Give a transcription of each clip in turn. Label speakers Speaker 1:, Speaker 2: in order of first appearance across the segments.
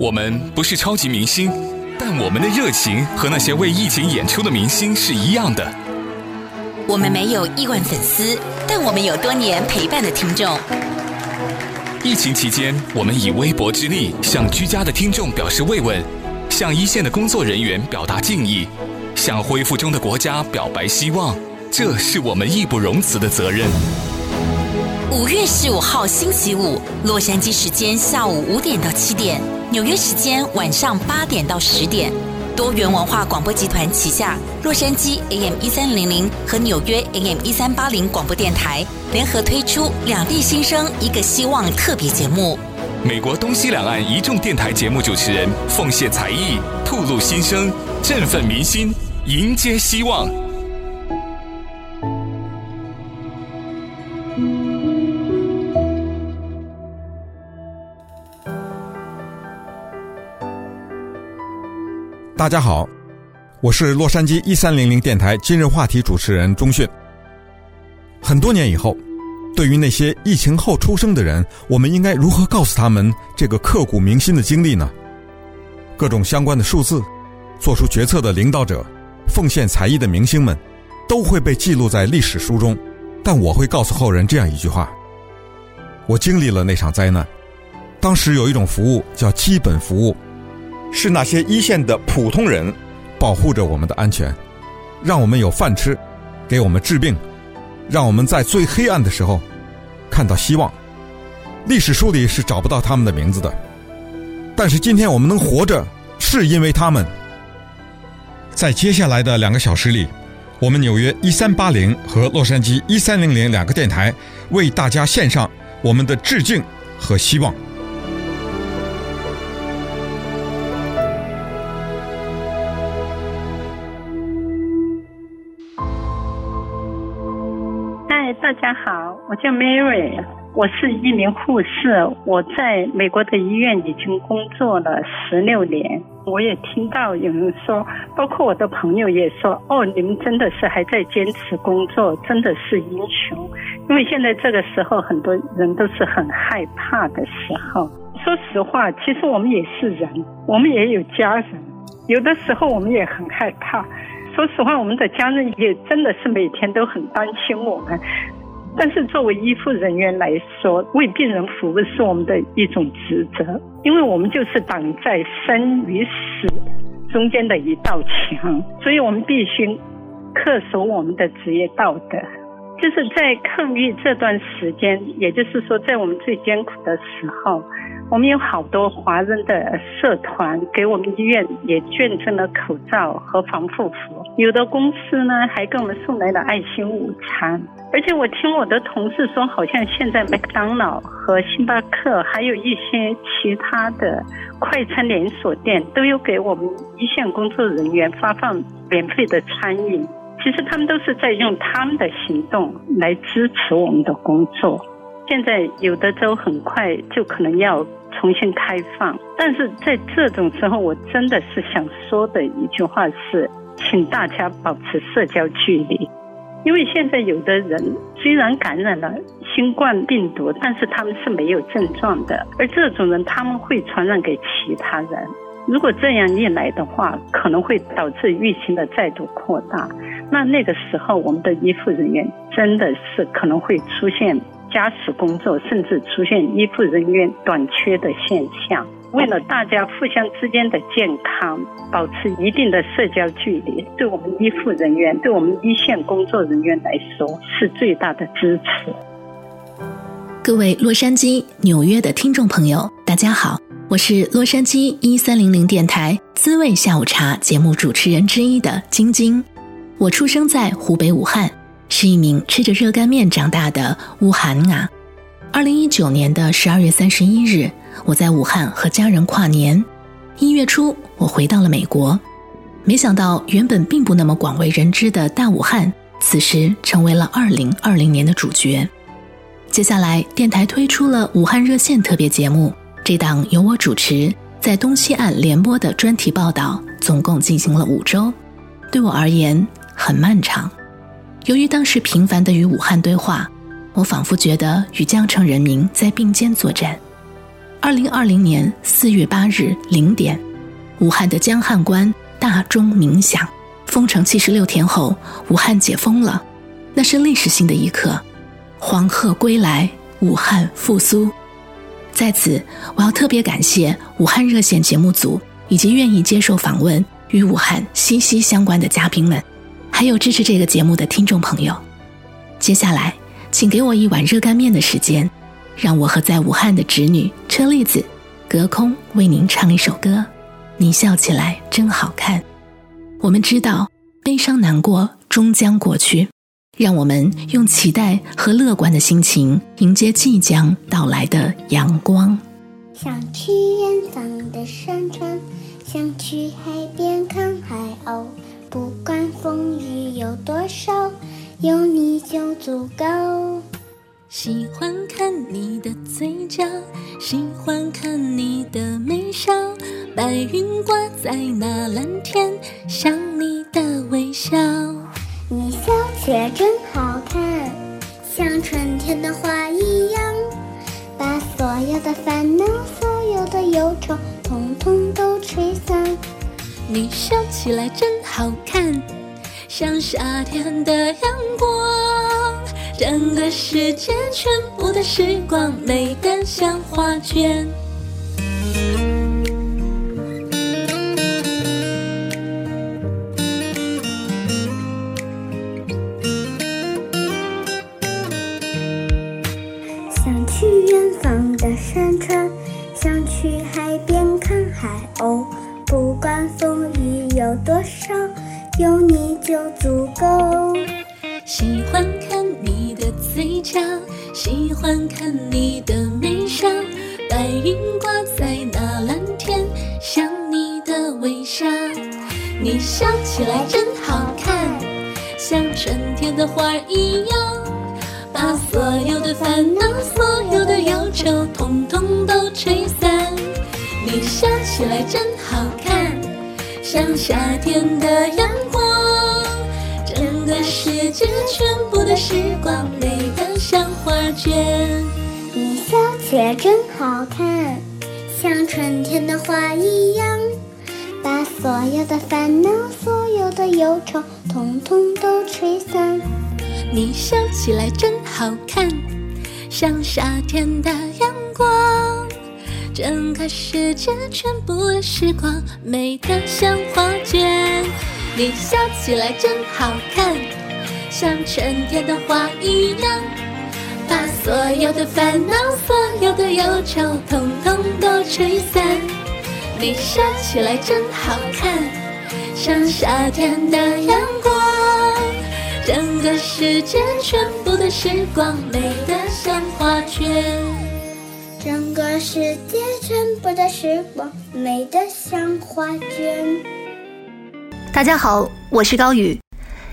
Speaker 1: 我们不是超级明星，但我们的热情和那些为疫情演出的明星是一样的。
Speaker 2: 我们没有亿万粉丝，但我们有多年陪伴的听众。
Speaker 1: 疫情期间，我们以微薄之力向居家的听众表示慰问，向一线的工作人员表达敬意，向恢复中的国家表白希望。这是我们义不容辞的责任。
Speaker 2: 五月十五号星期五，洛杉矶时间下午五点到七点，纽约时间晚上八点到十点。多元文化广播集团旗下洛杉矶 AM 一三零零和纽约 AM 一三八零广播电台联合推出“两地新声一个希望”特别节目。
Speaker 1: 美国东西两岸一众电台节目主持人奉献才艺，吐露心声，振奋民心，迎接希望。
Speaker 3: 大家好，我是洛杉矶一三零零电台今日话题主持人钟迅。很多年以后，对于那些疫情后出生的人，我们应该如何告诉他们这个刻骨铭心的经历呢？各种相关的数字，做出决策的领导者，奉献才艺的明星们，都会被记录在历史书中。但我会告诉后人这样一句话：我经历了那场灾难，当时有一种服务叫基本服务。是那些一线的普通人，保护着我们的安全，让我们有饭吃，给我们治病，让我们在最黑暗的时候看到希望。历史书里是找不到他们的名字的，但是今天我们能活着，是因为他们。在接下来的两个小时里，我们纽约一三八零和洛杉矶一三零零两个电台为大家献上我们的致敬和希望。
Speaker 4: 大家好，我叫 Mary，我是一名护士，我在美国的医院已经工作了十六年。我也听到有人说，包括我的朋友也说，哦，你们真的是还在坚持工作，真的是英雄。因为现在这个时候，很多人都是很害怕的时候。说实话，其实我们也是人，我们也有家人，有的时候我们也很害怕。说实话，我们的家人也真的是每天都很担心我们。但是作为医护人员来说，为病人服务是我们的一种职责，因为我们就是挡在生与死中间的一道墙，所以我们必须恪守我们的职业道德。就是在抗疫这段时间，也就是说，在我们最艰苦的时候。我们有好多华人的社团给我们医院也捐赠了口罩和防护服，有的公司呢还给我们送来了爱心午餐。而且我听我的同事说，好像现在麦当劳和星巴克还有一些其他的快餐连锁店都有给我们一线工作人员发放免费的餐饮。其实他们都是在用他们的行动来支持我们的工作。现在有的州很快就可能要。重新开放，但是在这种时候，我真的是想说的一句话是，请大家保持社交距离，因为现在有的人虽然感染了新冠病毒，但是他们是没有症状的，而这种人他们会传染给其他人。如果这样一来的话，可能会导致疫情的再度扩大，那那个时候我们的医护人员真的是可能会出现。加时工作，甚至出现医护人员短缺的现象。为了大家互相之间的健康，保持一定的社交距离，对我们医护人员，对我们一线工作人员来说，是最大的支持。
Speaker 2: 各位洛杉矶、纽约的听众朋友，大家好，我是洛杉矶一三零零电台滋味下午茶节目主持人之一的晶晶。我出生在湖北武汉。是一名吃着热干面长大的乌韩啊。二零一九年的十二月三十一日，我在武汉和家人跨年。一月初，我回到了美国。没想到，原本并不那么广为人知的大武汉，此时成为了二零二零年的主角。接下来，电台推出了武汉热线特别节目，这档由我主持，在东西岸联播的专题报道，总共进行了五周，对我而言很漫长。由于当时频繁的与武汉对话，我仿佛觉得与江城人民在并肩作战。二零二零年四月八日零点，武汉的江汉关大钟鸣响，封城七十六天后，武汉解封了，那是历史性的一刻。黄鹤归来，武汉复苏。在此，我要特别感谢武汉热线节目组以及愿意接受访问与武汉息息相关的嘉宾们，还有支持这个节目的听众朋友。接下来，请给我一碗热干面的时间，让我和在武汉的侄女车厘子隔空为您唱一首歌。你笑起来真好看。我们知道，悲伤难过终将过去。让我们用期待和乐观的心情迎接即将到来的阳光。
Speaker 5: 想去远方的山川，想去海边看海鸥，不管风雨有多少，有你就足够。
Speaker 6: 喜欢看你的嘴角，喜欢看你的微笑，白云挂在那蓝天，像你的微笑。
Speaker 5: 你笑起来真好看，像春天的花一样，把所有的烦恼、所有的忧愁，统统都吹散。
Speaker 6: 你笑起来真好看，像夏天的阳光，整个世界全部的时光，美得像画卷。
Speaker 5: 想去远方的山川，想去海边看海鸥，不管风雨有多少，有你就足够。
Speaker 6: 夏天的阳光，整个世界全部的时光美得像画卷。
Speaker 5: 你笑起来真好看，像春天的花一样，把所有的烦恼、所有的忧愁，统统都吹散。
Speaker 6: 你笑起来真好看，像夏天的阳光。整个世界全部的时光美得像画卷，你笑起来真好看，像春天的花一样，把所有的烦恼、所有的忧愁，统统都吹散。你笑起来真好看，像夏天的阳光，整个世界全部的时光美得像画卷。
Speaker 5: 整个世界全部的时光美得像画卷。
Speaker 7: 大家好，我是高宇。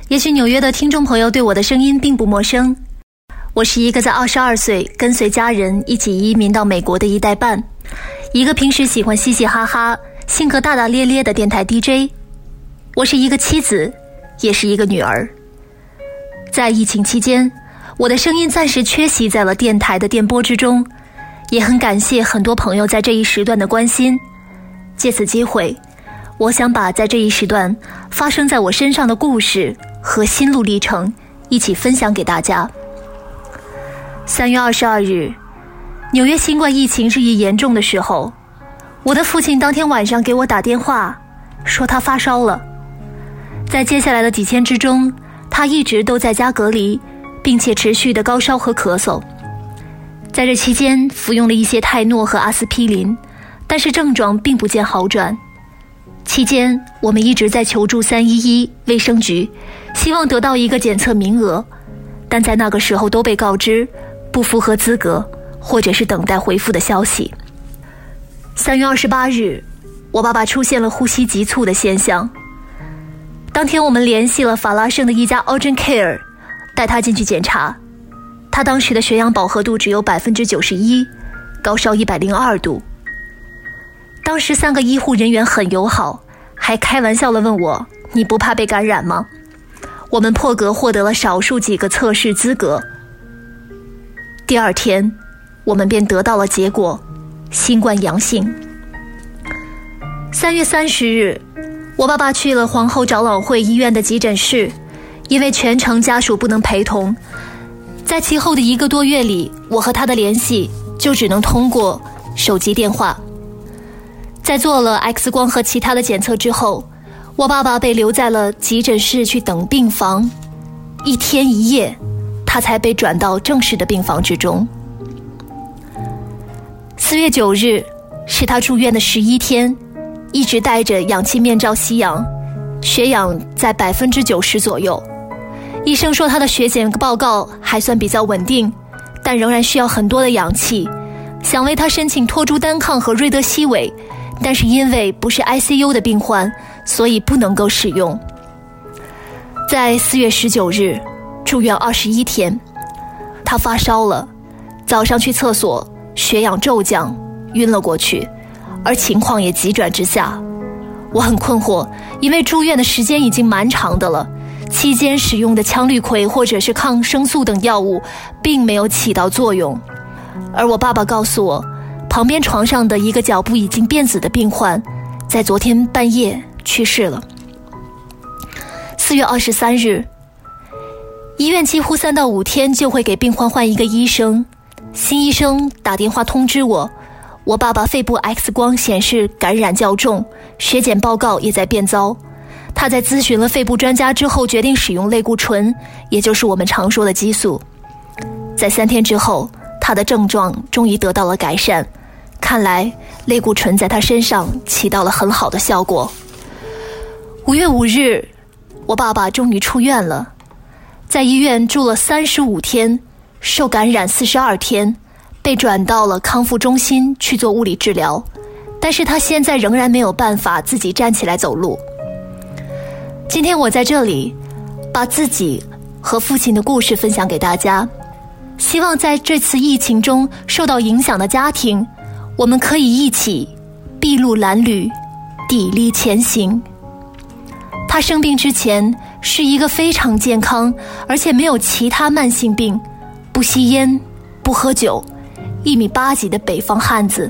Speaker 7: 也许纽约的听众朋友对我的声音并不陌生。我是一个在二十二岁跟随家人一起移民到美国的一代半，一个平时喜欢嘻嘻哈哈、性格大大咧咧的电台 DJ。我是一个妻子，也是一个女儿。在疫情期间，我的声音暂时缺席在了电台的电波之中。也很感谢很多朋友在这一时段的关心。借此机会，我想把在这一时段发生在我身上的故事和心路历程一起分享给大家。三月二十二日，纽约新冠疫情日益严重的时候，我的父亲当天晚上给我打电话，说他发烧了。在接下来的几天之中，他一直都在家隔离，并且持续的高烧和咳嗽。在这期间，服用了一些泰诺和阿司匹林，但是症状并不见好转。期间，我们一直在求助三一一卫生局，希望得到一个检测名额，但在那个时候都被告知不符合资格，或者是等待回复的消息。三月二十八日，我爸爸出现了呼吸急促的现象。当天，我们联系了法拉盛的一家 Urgent Care，带他进去检查。他当时的血氧饱和度只有百分之九十一，高烧一百零二度。当时三个医护人员很友好，还开玩笑地问我：“你不怕被感染吗？”我们破格获得了少数几个测试资格。第二天，我们便得到了结果，新冠阳性。三月三十日，我爸爸去了皇后长老会医院的急诊室，因为全程家属不能陪同，在其后的一个多月里，我和他的联系就只能通过手机电话。在做了 X 光和其他的检测之后，我爸爸被留在了急诊室去等病房，一天一夜，他才被转到正式的病房之中。四月九日是他住院的十一天，一直戴着氧气面罩吸氧，血氧在百分之九十左右。医生说他的血检报告还算比较稳定，但仍然需要很多的氧气，想为他申请托珠单抗和瑞德西韦。但是因为不是 ICU 的病患，所以不能够使用。在四月十九日住院二十一天，他发烧了，早上去厕所，血氧骤降，晕了过去，而情况也急转直下。我很困惑，因为住院的时间已经蛮长的了，期间使用的羟氯喹或者是抗生素等药物并没有起到作用，而我爸爸告诉我。旁边床上的一个脚部已经变紫的病患，在昨天半夜去世了。四月二十三日，医院几乎三到五天就会给病患换一个医生。新医生打电话通知我，我爸爸肺部 X 光显示感染较重，血检报告也在变糟。他在咨询了肺部专家之后，决定使用类固醇，也就是我们常说的激素。在三天之后，他的症状终于得到了改善。看来类固醇在他身上起到了很好的效果。五月五日，我爸爸终于出院了，在医院住了三十五天，受感染四十二天，被转到了康复中心去做物理治疗。但是他现在仍然没有办法自己站起来走路。今天我在这里，把自己和父亲的故事分享给大家，希望在这次疫情中受到影响的家庭。我们可以一起筚路蓝缕，砥砺前行。他生病之前是一个非常健康，而且没有其他慢性病，不吸烟，不喝酒，一米八几的北方汉子。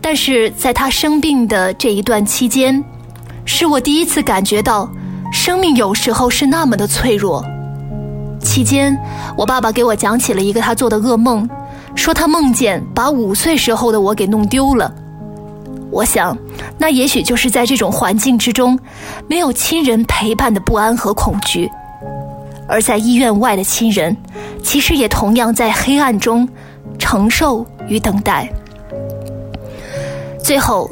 Speaker 7: 但是在他生病的这一段期间，是我第一次感觉到生命有时候是那么的脆弱。期间，我爸爸给我讲起了一个他做的噩梦。说他梦见把五岁时候的我给弄丢了，我想，那也许就是在这种环境之中，没有亲人陪伴的不安和恐惧，而在医院外的亲人，其实也同样在黑暗中承受与等待。最后，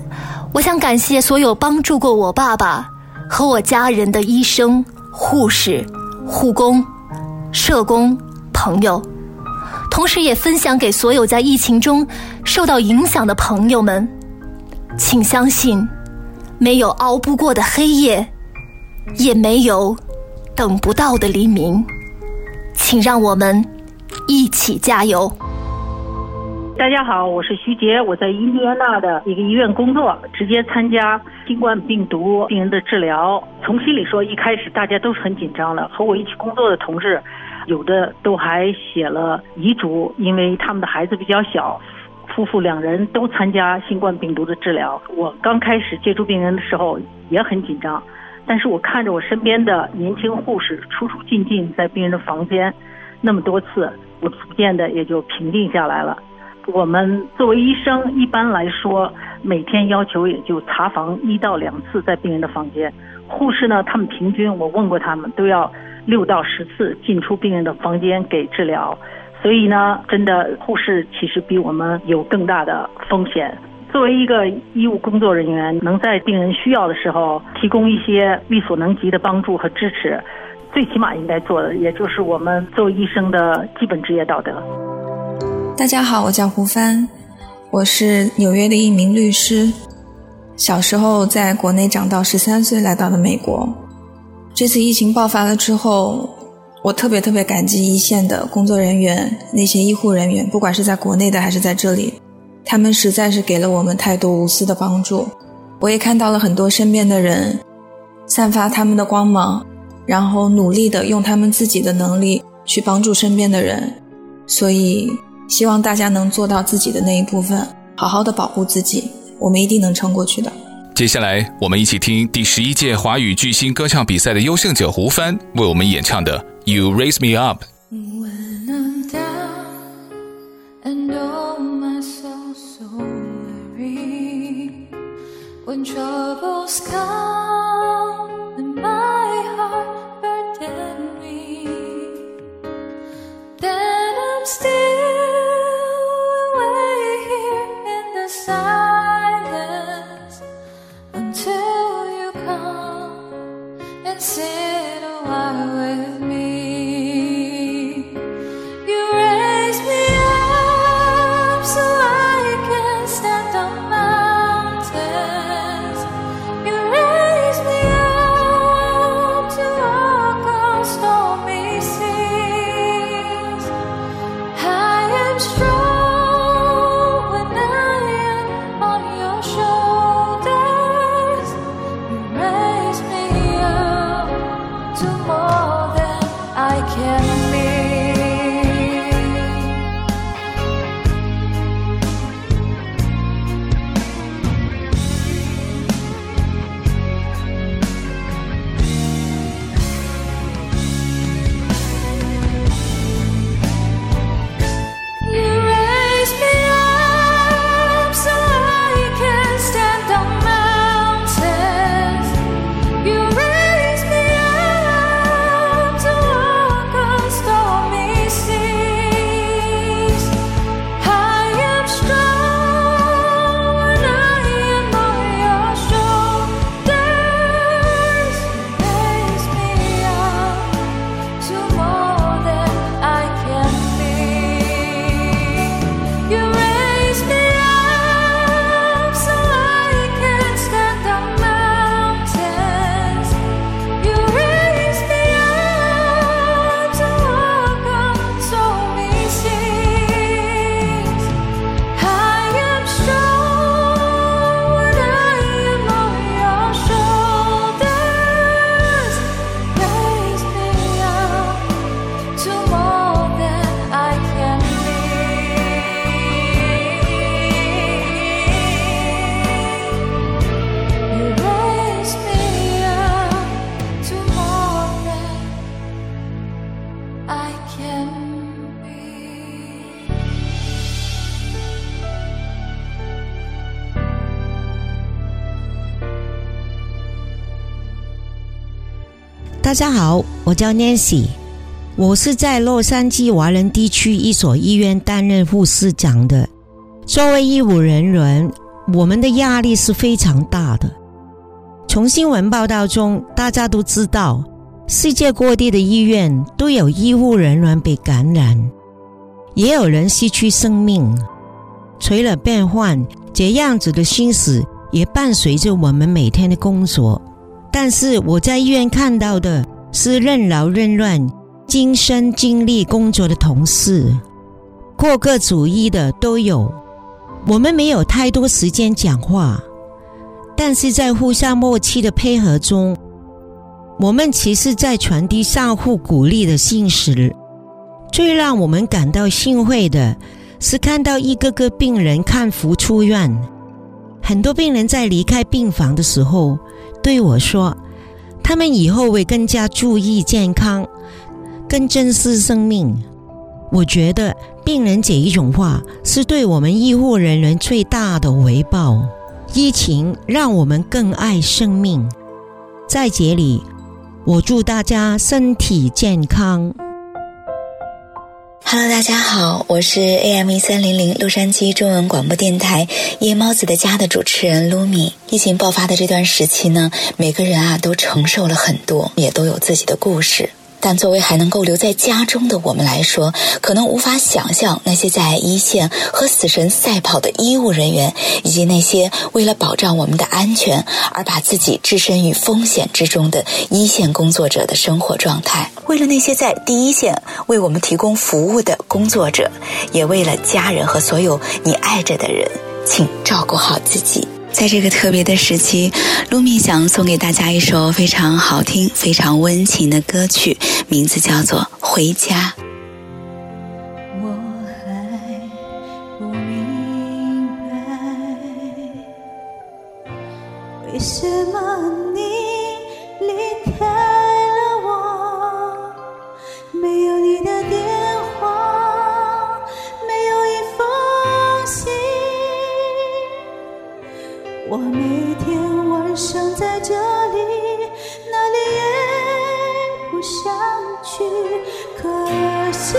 Speaker 7: 我想感谢所有帮助过我爸爸和我家人的医生、护士、护工、社工、朋友。同时也分享给所有在疫情中受到影响的朋友们，请相信，没有熬不过的黑夜，也没有等不到的黎明，请让我们一起加油。
Speaker 8: 大家好，我是徐杰，我在印第安纳的一个医院工作，直接参加新冠病毒病人的治疗。从心里说，一开始大家都是很紧张的，和我一起工作的同事。有的都还写了遗嘱，因为他们的孩子比较小，夫妇两人都参加新冠病毒的治疗。我刚开始接触病人的时候也很紧张，但是我看着我身边的年轻护士出出进进在病人的房间那么多次，我逐渐的也就平静下来了。我们作为医生，一般来说每天要求也就查房一到两次在病人的房间。护士呢，他们平均我问过他们都要。六到十次进出病人的房间给治疗，所以呢，真的护士其实比我们有更大的风险。作为一个医务工作人员，能在病人需要的时候提供一些力所能及的帮助和支持，最起码应该做的，也就是我们作为医生的基本职业道德。
Speaker 9: 大家好，我叫胡帆，我是纽约的一名律师，小时候在国内长到十三岁，来到了美国。这次疫情爆发了之后，我特别特别感激一线的工作人员，那些医护人员，不管是在国内的还是在这里，他们实在是给了我们太多无私的帮助。我也看到了很多身边的人散发他们的光芒，然后努力的用他们自己的能力去帮助身边的人。所以，希望大家能做到自己的那一部分，好好的保护自己，我们一定能撑过去的。
Speaker 1: 接下来，我们一起听第十一届华语巨星歌唱比赛的优胜者胡帆为我们演唱的《You Raise Me Up》。
Speaker 10: 大家好，我叫 Nancy，我是在洛杉矶华人地区一所医院担任护士长的。作为医务人员，我们的压力是非常大的。从新闻报道中，大家都知道，世界各地的医院都有医护人员被感染，也有人失去生命。除了变幻，这样子的心思也伴随着我们每天的工作。但是我在医院看到的是任劳任怨、尽心尽力工作的同事，各个主义的都有。我们没有太多时间讲话，但是在互相默契的配合中，我们其实在传递相互鼓励的信息。最让我们感到欣慰的是看到一个个病人康复出院，很多病人在离开病房的时候。对我说，他们以后会更加注意健康，更珍惜生命。我觉得病人这一种话是对我们医护人员最大的回报。疫情让我们更爱生命。在这里，我祝大家身体健康。
Speaker 11: Hello，大家好，我是 AM 一三零零洛杉矶中文广播电台夜猫子的家的主持人噜米。疫情爆发的这段时期呢，每个人啊都承受了很多，也都有自己的故事。但作为还能够留在家中的我们来说，可能无法想象那些在一线和死神赛跑的医务人员，以及那些为了保障我们的安全而把自己置身于风险之中的一线工作者的生活状态。为了那些在第一线为我们提供服务的工作者，也为了家人和所有你爱着的人，请照顾好自己。在这个特别的时期，陆明想送给大家一首非常好听、非常温情的歌曲，名字叫做《回家》。
Speaker 12: 我还不明白。为什么？我每天晚上在这里哪里也不想去可惜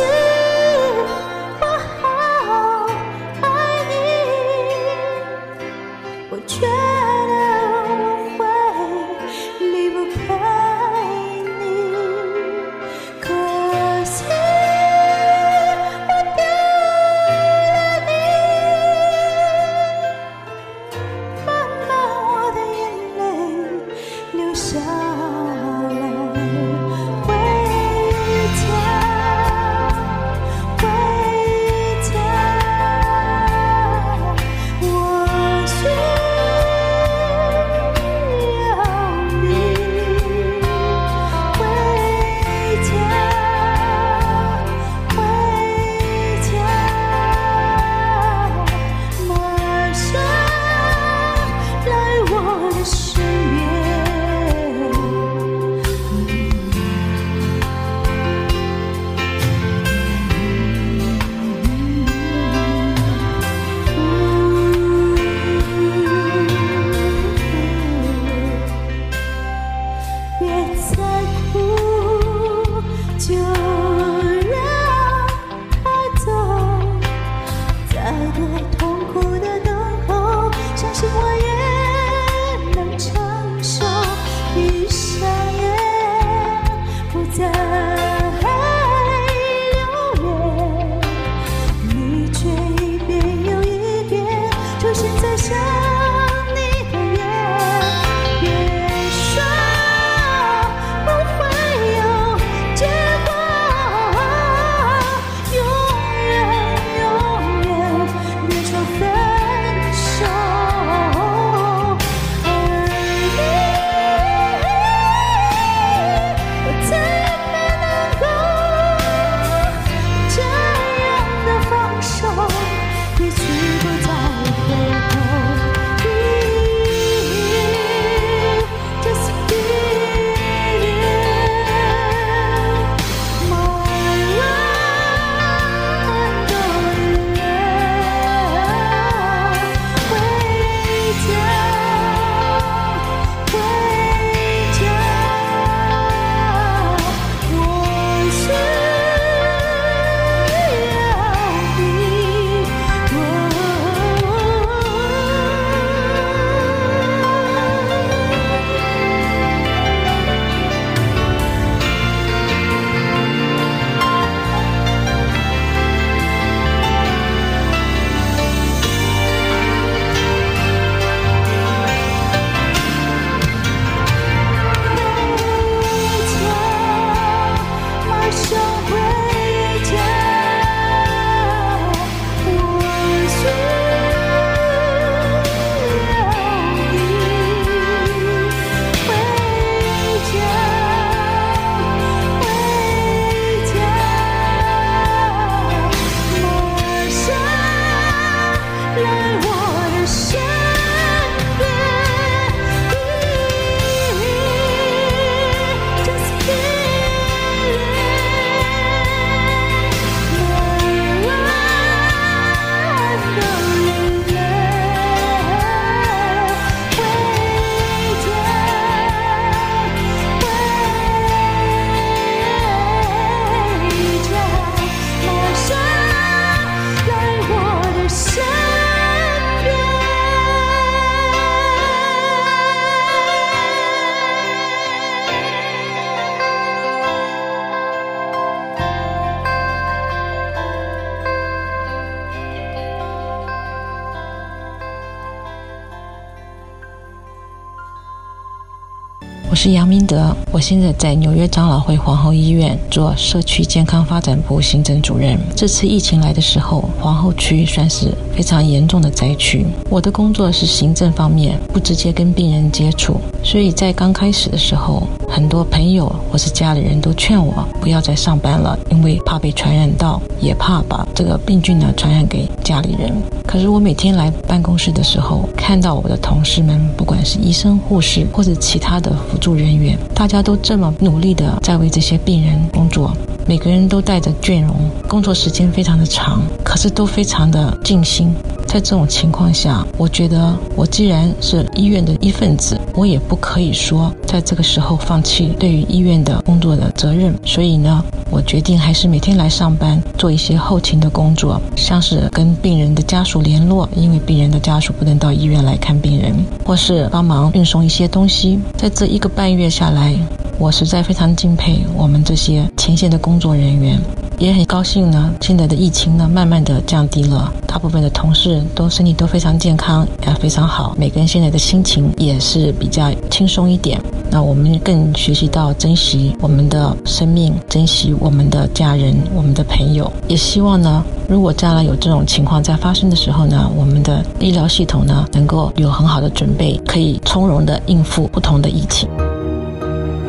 Speaker 13: 我是杨明德我现在在纽约长老会皇后医院做社区健康发展部行政主任。这次疫情来的时候皇后区算是非常严重的灾区。我的工作是行政方面不直接跟病人接触所以在刚开始的时候很多朋友或是家里人都劝我不要再上班了因为怕被传染到也怕把这个病菌呢传染给家里人。可是我每天来办公室的时候，看到我的同事们，不管是医生、护士或者其他的辅助人员，大家都这么努力的在为这些病人工作。每个人都带着倦容，工作时间非常的长，可是都非常的尽心。在这种情况下，我觉得我既然是医院的一份子，我也不可以说在这个时候放弃对于医院的工作的责任。所以呢，我决定还是每天来上班，做一些后勤的工作，像是跟病人的家属联络，因为病人的家属不能到医院来看病人，或是帮忙运送一些东西。在这一个半月下来，我实在非常敬佩我们这些前线的工作人员，也很高兴呢。现在的疫情呢，慢慢的降低了，大部分的同事都身体都非常健康，也非常好。每个人现在的心情也是比较轻松一点。那我们更学习到珍惜我们的生命，珍惜我们的家人、我们的朋友。也希望呢，如果将来有这种情况在发生的时候呢，我们的医疗系统呢，能够有很好的准备，可以从容的应付不同的疫情。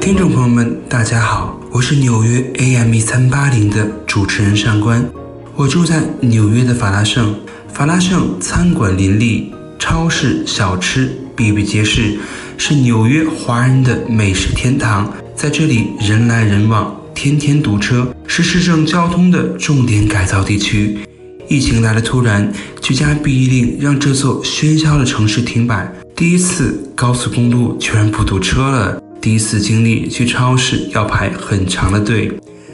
Speaker 14: 听众朋友们，大家好，我是纽约 AM 一三八零的主持人上官。我住在纽约的法拉盛，法拉盛餐馆林立，超市、小吃比比皆是，是纽约华人的美食天堂。在这里人来人往，天天堵车，是市政交通的重点改造地区。疫情来的突然，居家避疫令让这座喧嚣的城市停摆。第一次高速公路居然不堵车了。第一次经历去超市要排很长的队，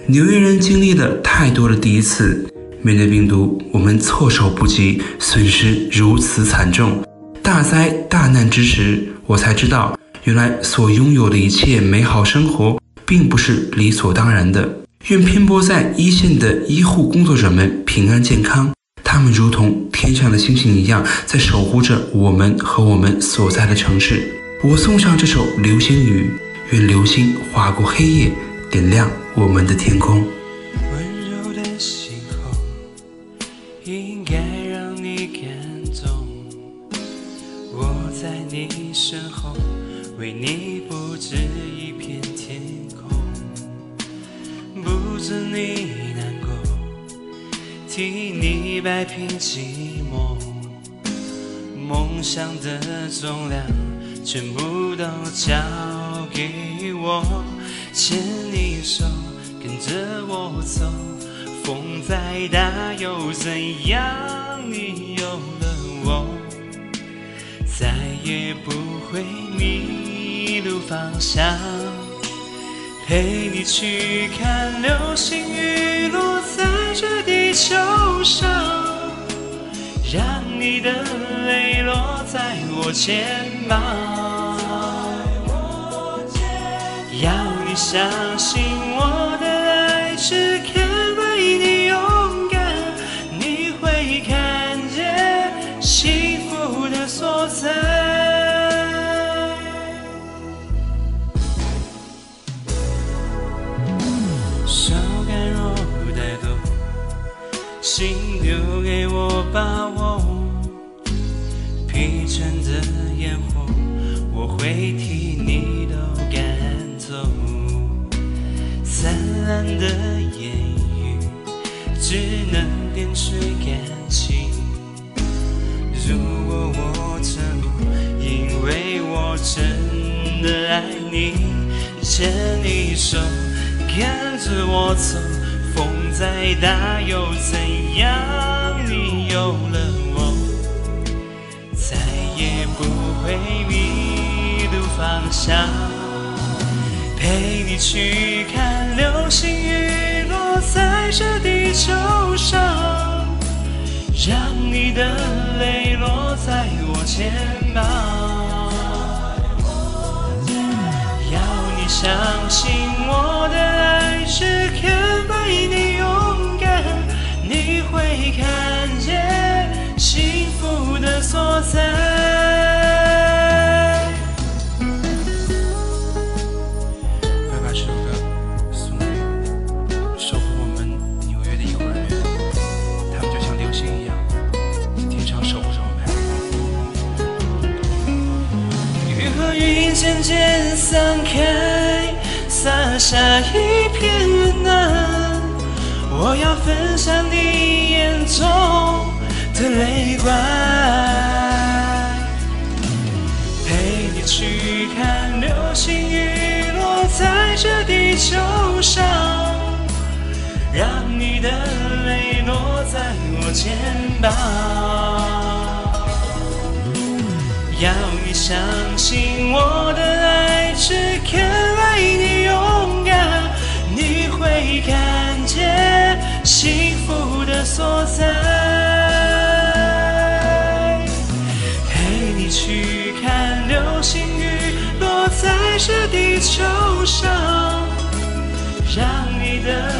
Speaker 14: 纽约人经历了太多的第一次。面对病毒，我们措手不及，损失如此惨重。大灾大难之时，我才知道，原来所拥有的一切美好生活，并不是理所当然的。愿拼搏在一线的医护工作者们平安健康，他们如同天上的星星一样，在守护着我们和我们所在的城市。我送上这首《流星雨》，愿流星划过黑夜，点亮我们的天空。
Speaker 15: 摆平寂寞，梦想的重量。全部都交给我，牵你手，跟着我走。风再大又怎样？你有了我，再也不会迷路方向。陪你去看流星雨落在这地球上，让你的泪落在我肩膀。要你相信我的爱是心留给我把握，疲倦的烟火，我会替你都赶走。灿烂的言语只能点缀感情。如果我沉默，因为我真的爱你，牵你手，跟着我走，再大又怎样？你有了我，再也不会迷路方向。陪你去看流星雨落在这地球上，让你的泪落在我肩膀。要你相信我的爱是肯为你勇敢，你看见幸福的所在。快把这首歌送给守护我们纽约的幼儿园，他们就像流星一样，在天上守护着我们。雨和云渐渐散开，洒下一片。我要分享你眼中的泪光，陪你去看流星雨落在这地球上，让你的泪落在我肩膀。要你相信我的爱，只肯为你勇敢，你会看幸福的所在。陪你去看流星雨落在这地球上，让你的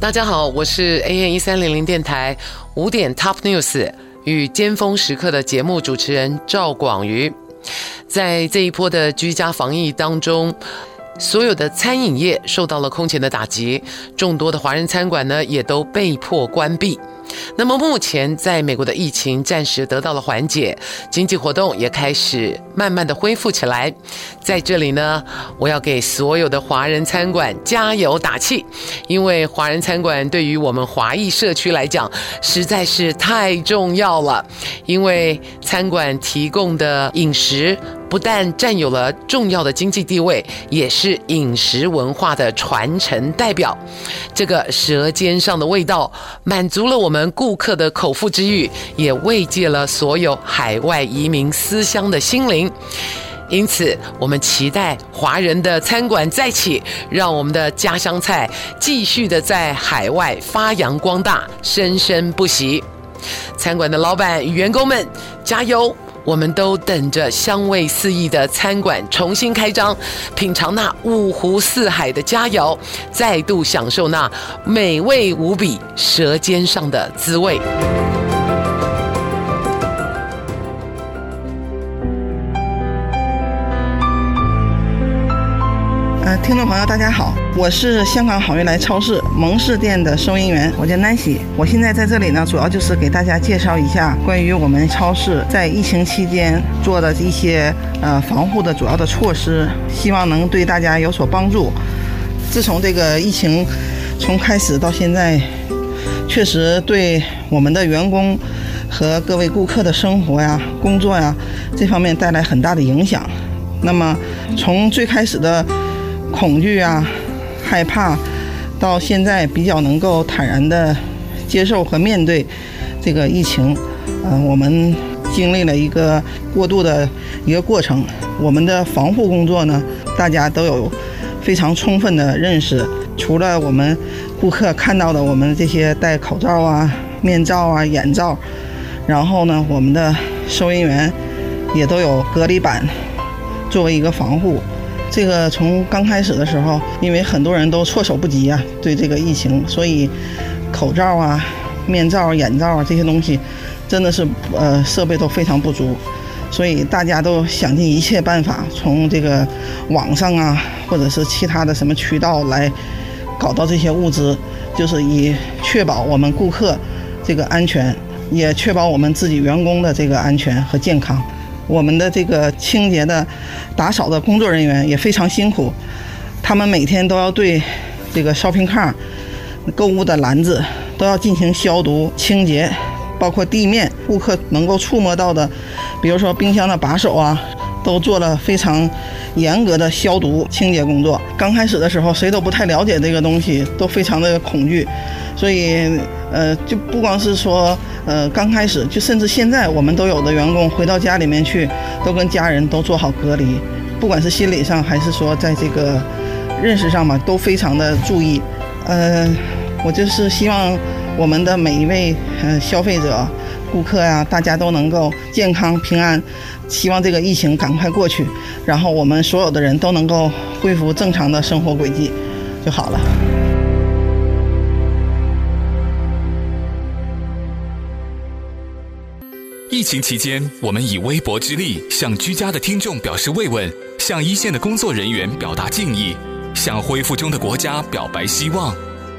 Speaker 16: 大家好，我是 AN 一三零零电台五点 Top News 与尖峰时刻的节目主持人赵广瑜。在这一波的居家防疫当中，所有的餐饮业受到了空前的打击，众多的华人餐馆呢也都被迫关闭。那么目前在美国的疫情暂时得到了缓解，经济活动也开始慢慢的恢复起来。在这里呢，我要给所有的华人餐馆加油打气，因为华人餐馆对于我们华裔社区来讲实在是太重要了，因为餐馆提供的饮食。不但占有了重要的经济地位，也是饮食文化的传承代表。这个舌尖上的味道，满足了我们顾客的口腹之欲，也慰藉了所有海外移民思乡的心灵。因此，我们期待华人的餐馆再起，让我们的家乡菜继续的在海外发扬光大，生生不息。餐馆的老板与员工们，加油！我们都等着香味四溢的餐馆重新开张，品尝那五湖四海的佳肴，再度享受那美味无比舌尖上的滋味。
Speaker 17: 听众朋友，大家好，我是香港好运来超市蒙氏店的收银员，我叫 Nancy。我现在在这里呢，主要就是给大家介绍一下关于我们超市在疫情期间做的一些呃防护的主要的措施，希望能对大家有所帮助。自从这个疫情从开始到现在，确实对我们的员工和各位顾客的生活呀、工作呀这方面带来很大的影响。那么从最开始的恐惧啊，害怕，到现在比较能够坦然的接受和面对这个疫情，嗯、呃，我们经历了一个过渡的一个过程。我们的防护工作呢，大家都有非常充分的认识。除了我们顾客看到的我们这些戴口罩啊、面罩啊、眼罩，然后呢，我们的收银员也都有隔离板作为一个防护。这个从刚开始的时候，因为很多人都措手不及啊，对这个疫情，所以口罩啊、面罩、眼罩啊这些东西，真的是呃设备都非常不足，所以大家都想尽一切办法，从这个网上啊，或者是其他的什么渠道来搞到这些物资，就是以确保我们顾客这个安全，也确保我们自己员工的这个安全和健康。我们的这个清洁的、打扫的工作人员也非常辛苦，他们每天都要对这个 shopping cart、购物的篮子都要进行消毒。清洁，包括地面顾客能够触摸到的，比如说冰箱的把手啊，都做了非常严格的消毒清洁工作。刚开始的时候，谁都不太了解这个东西，都非常的恐惧，所以呃，就不光是说。呃，刚开始就甚至现在，我们都有的员工回到家里面去，都跟家人都做好隔离，不管是心理上还是说在这个认识上嘛，都非常的注意。呃，我就是希望我们的每一位呃消费者顾客呀、大家都能够健康平安。希望这个疫情赶快过去，然后我们所有的人都能够恢复正常的生活轨迹，就好了。
Speaker 1: 疫情期间，我们以微薄之力向居家的听众表示慰问，向一线的工作人员表达敬意，向恢复中的国家表白希望。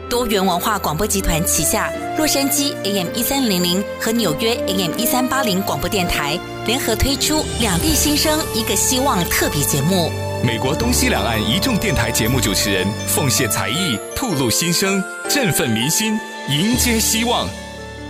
Speaker 18: 多元文化广播集团旗下洛杉矶 AM 一三零零和纽约 AM 一三八零广播电台联合推出两地新生一个希望特别节目。
Speaker 1: 美国东西两岸一众电台节目主持人奉献才艺，吐露心声，振奋民心，迎接希望。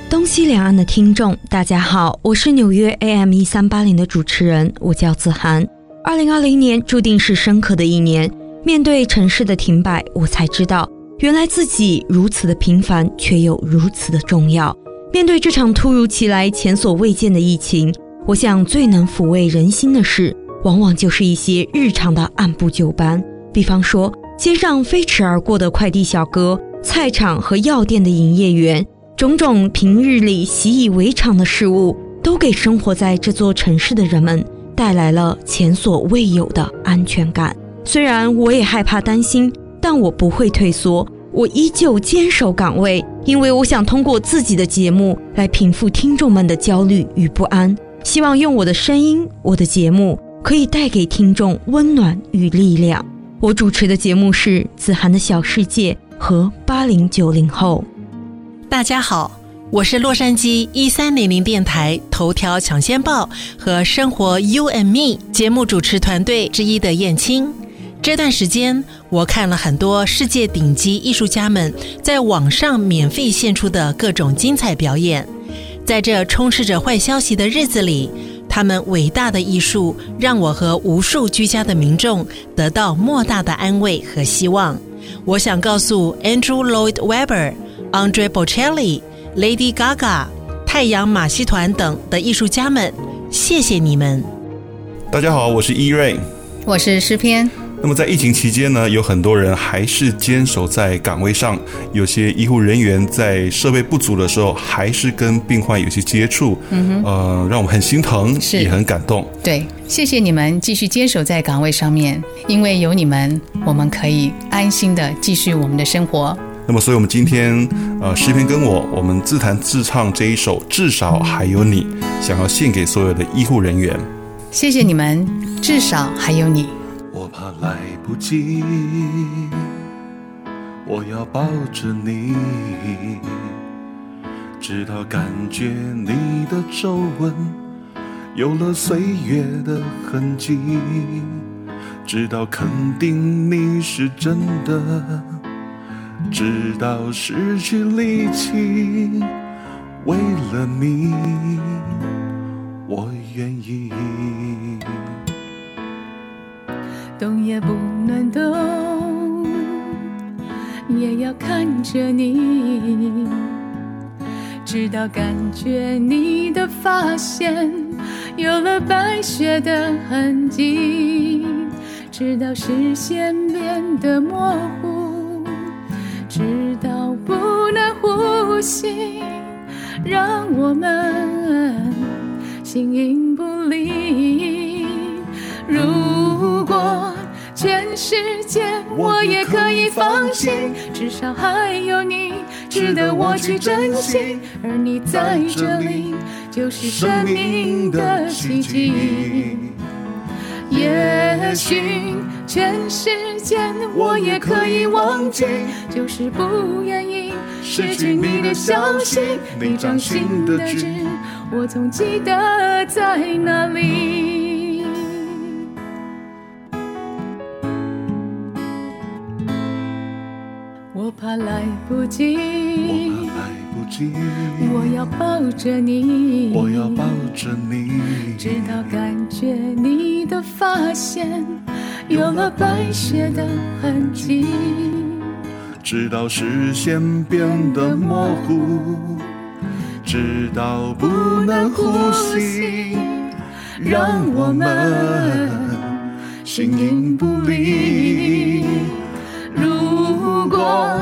Speaker 19: 东西两岸的听众，大家好，我是纽约 AM 一三八零的主持人，我叫子涵。二零二零年注定是深刻的一年，面对城市的停摆，我才知道。原来自己如此的平凡，却又如此的重要。面对这场突如其来、前所未见的疫情，我想最能抚慰人心的事，往往就是一些日常的按部就班。比方说，街上飞驰而过的快递小哥、菜场和药店的营业员，种种平日里习以为常的事物，都给生活在这座城市的人们带来了前所未有的安全感。虽然我也害怕、担心。但我不会退缩，我依旧坚守岗位，因为我想通过自己的节目来平复听众们的焦虑与不安。希望用我的声音、我的节目，可以带给听众温暖与力量。我主持的节目是《子涵的小世界》和八零九零后。
Speaker 20: 大家好，我是洛杉矶一三零零电台头条抢先报和生活 You and Me 节目主持团队之一的燕青。这段时间，我看了很多世界顶级艺术家们在网上免费献出的各种精彩表演。在这充斥着坏消息的日子里，他们伟大的艺术让我和无数居家的民众得到莫大的安慰和希望。我想告诉 Andrew Lloyd Webber、Andre Bocelli、Lady Gaga、太阳马戏团等的艺术家们，谢谢你们！
Speaker 21: 大家好，我是 E-Ray，
Speaker 22: 我是诗篇。
Speaker 21: 那么在疫情期间呢，有很多人还是坚守在岗位上，有些医护人员在设备不足的时候，还是跟病患有些接触，嗯哼，呃，让我们很心疼，是也很感动。
Speaker 22: 对，谢谢你们继续坚守在岗位上面，因为有你们，我们可以安心的继续我们的生活。
Speaker 21: 那么，所以我们今天，呃，诗篇跟我，我们自弹自唱这一首《至少还有你》，想要献给所有的医护人员。
Speaker 22: 谢谢你们，至少还有你。
Speaker 23: 我怕来不及，我要抱着你，直到感觉你的皱纹有了岁月的痕迹，直到肯定你是真的，直到失去力气，为了你，我愿意。
Speaker 24: 动也不能动，也要看着你，直到感觉你的发线有了白雪的痕迹，直到视线变得模糊，直到不能呼吸，让我们形影不离。如果全世界我也可以放弃，至少还有你值得我去珍惜，而你在这里就是生命的奇迹。也许全世界我也可以忘记，就是不愿意失去你的消息，你掌心的痣，我总记得在哪里。我怕来不及，
Speaker 23: 我
Speaker 24: 要抱着你，
Speaker 23: 我要抱着你，
Speaker 24: 直到感觉你的发线有了白雪的痕迹，
Speaker 23: 直到视线变得模糊，直到不能呼吸，让我们形影不离。如果